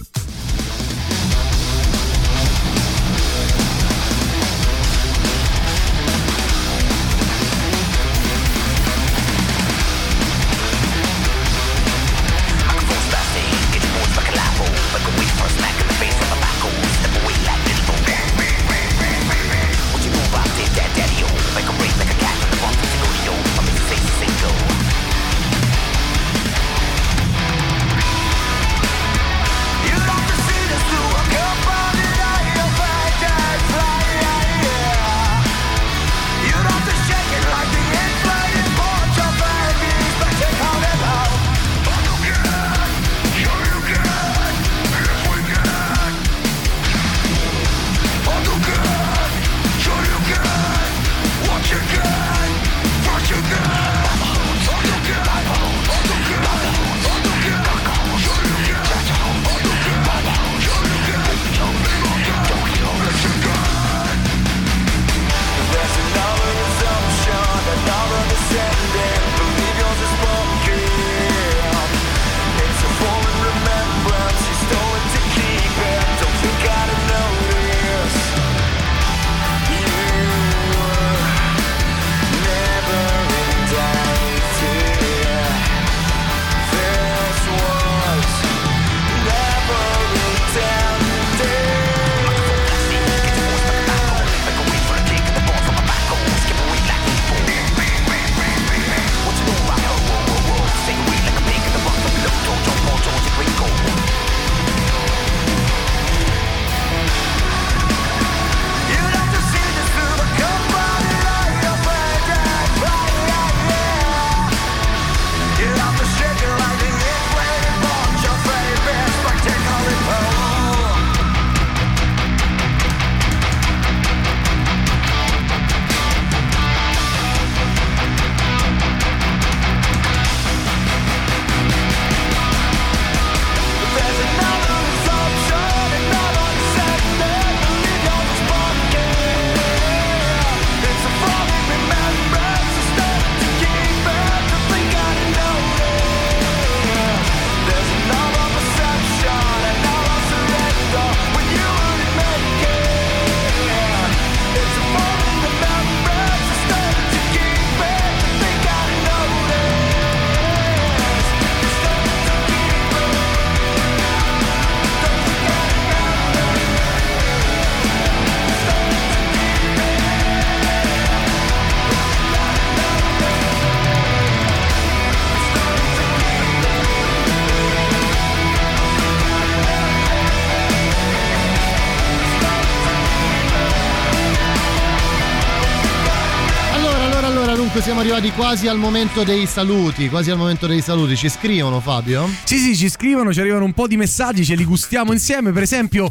Arrivati quasi al momento dei saluti, quasi al momento dei saluti. Ci scrivono Fabio? Sì, sì, ci scrivono, ci arrivano un po' di messaggi, ce li gustiamo insieme. Per esempio,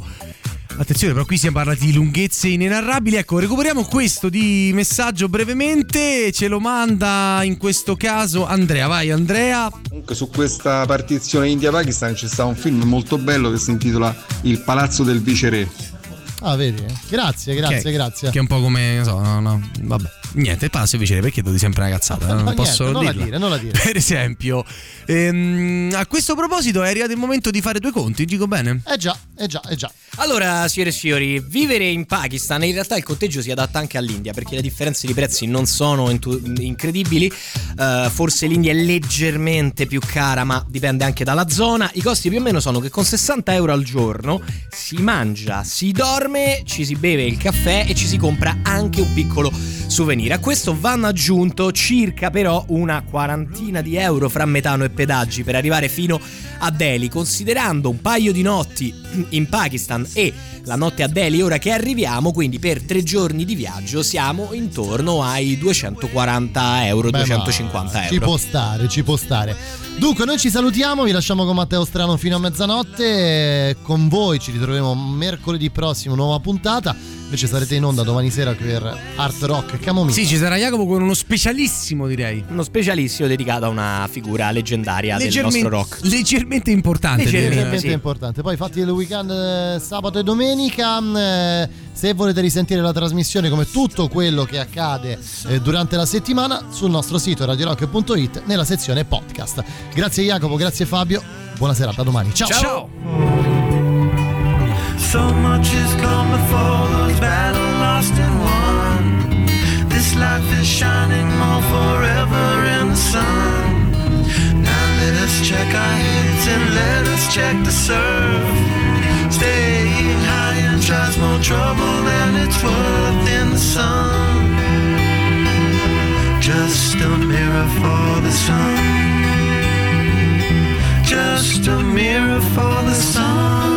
attenzione, però qui si è parlati di lunghezze inenarrabili. Ecco, recuperiamo questo di messaggio brevemente. Ce lo manda in questo caso Andrea. Vai, Andrea. Comunque su questa partizione India-Pakistan c'è stato un film molto bello che si intitola Il palazzo del viceré. Ah, vedi? Grazie, grazie, Che- grazie. Che è un po' come, non so, no, no, vabbè. Niente, passa vicino perché devo sempre una cazzata. Non Ma posso niente, non la dirla. dire, non la dire. Per esempio, ehm, a questo proposito è arrivato il momento di fare due conti, dico bene? Eh già, eh già, eh già. Allora, signore e signori, vivere in Pakistan in realtà il conteggio si adatta anche all'India perché le differenze di prezzi non sono intu- incredibili. Eh, forse l'India è leggermente più cara, ma dipende anche dalla zona. I costi più o meno sono che con 60 euro al giorno si mangia, si dorme, ci si beve il caffè e ci si compra anche un piccolo souvenir. A questo vanno aggiunto circa però una quarantina di euro fra metano e pedaggi per arrivare fino a Delhi, considerando un paio di notti in Pakistan e la notte a Delhi ora che arriviamo, quindi per tre giorni di viaggio siamo intorno ai 240 euro, Beh, ma 250 Ci euro. può stare, ci può stare. Dunque, noi ci salutiamo, vi lasciamo con Matteo Strano fino a mezzanotte. Con voi ci ritroveremo mercoledì prossimo, nuova puntata. Invece sarete in onda domani sera per Art Rock Camomilla. Sì, ci sarà Jacopo con uno specialissimo, direi. Uno specialissimo dedicato a una figura leggendaria del nostro rock. leggermente importante. Leggermente, sì. importante. Poi fatti il weekend eh, sabato e domenica. eh, se volete risentire la trasmissione come tutto quello che accade eh, durante la settimana sul nostro sito radiorock.it nella sezione podcast. Grazie Jacopo, grazie Fabio. Buona serata, domani. Ciao. Ciao. So much has come before those battle lost and won. This life is shining more forever in the sun. Now let us check our heads and let us check the surf. Staying high and tries more trouble than it's worth in the sun. Just a mirror for the sun. Just a mirror for the sun.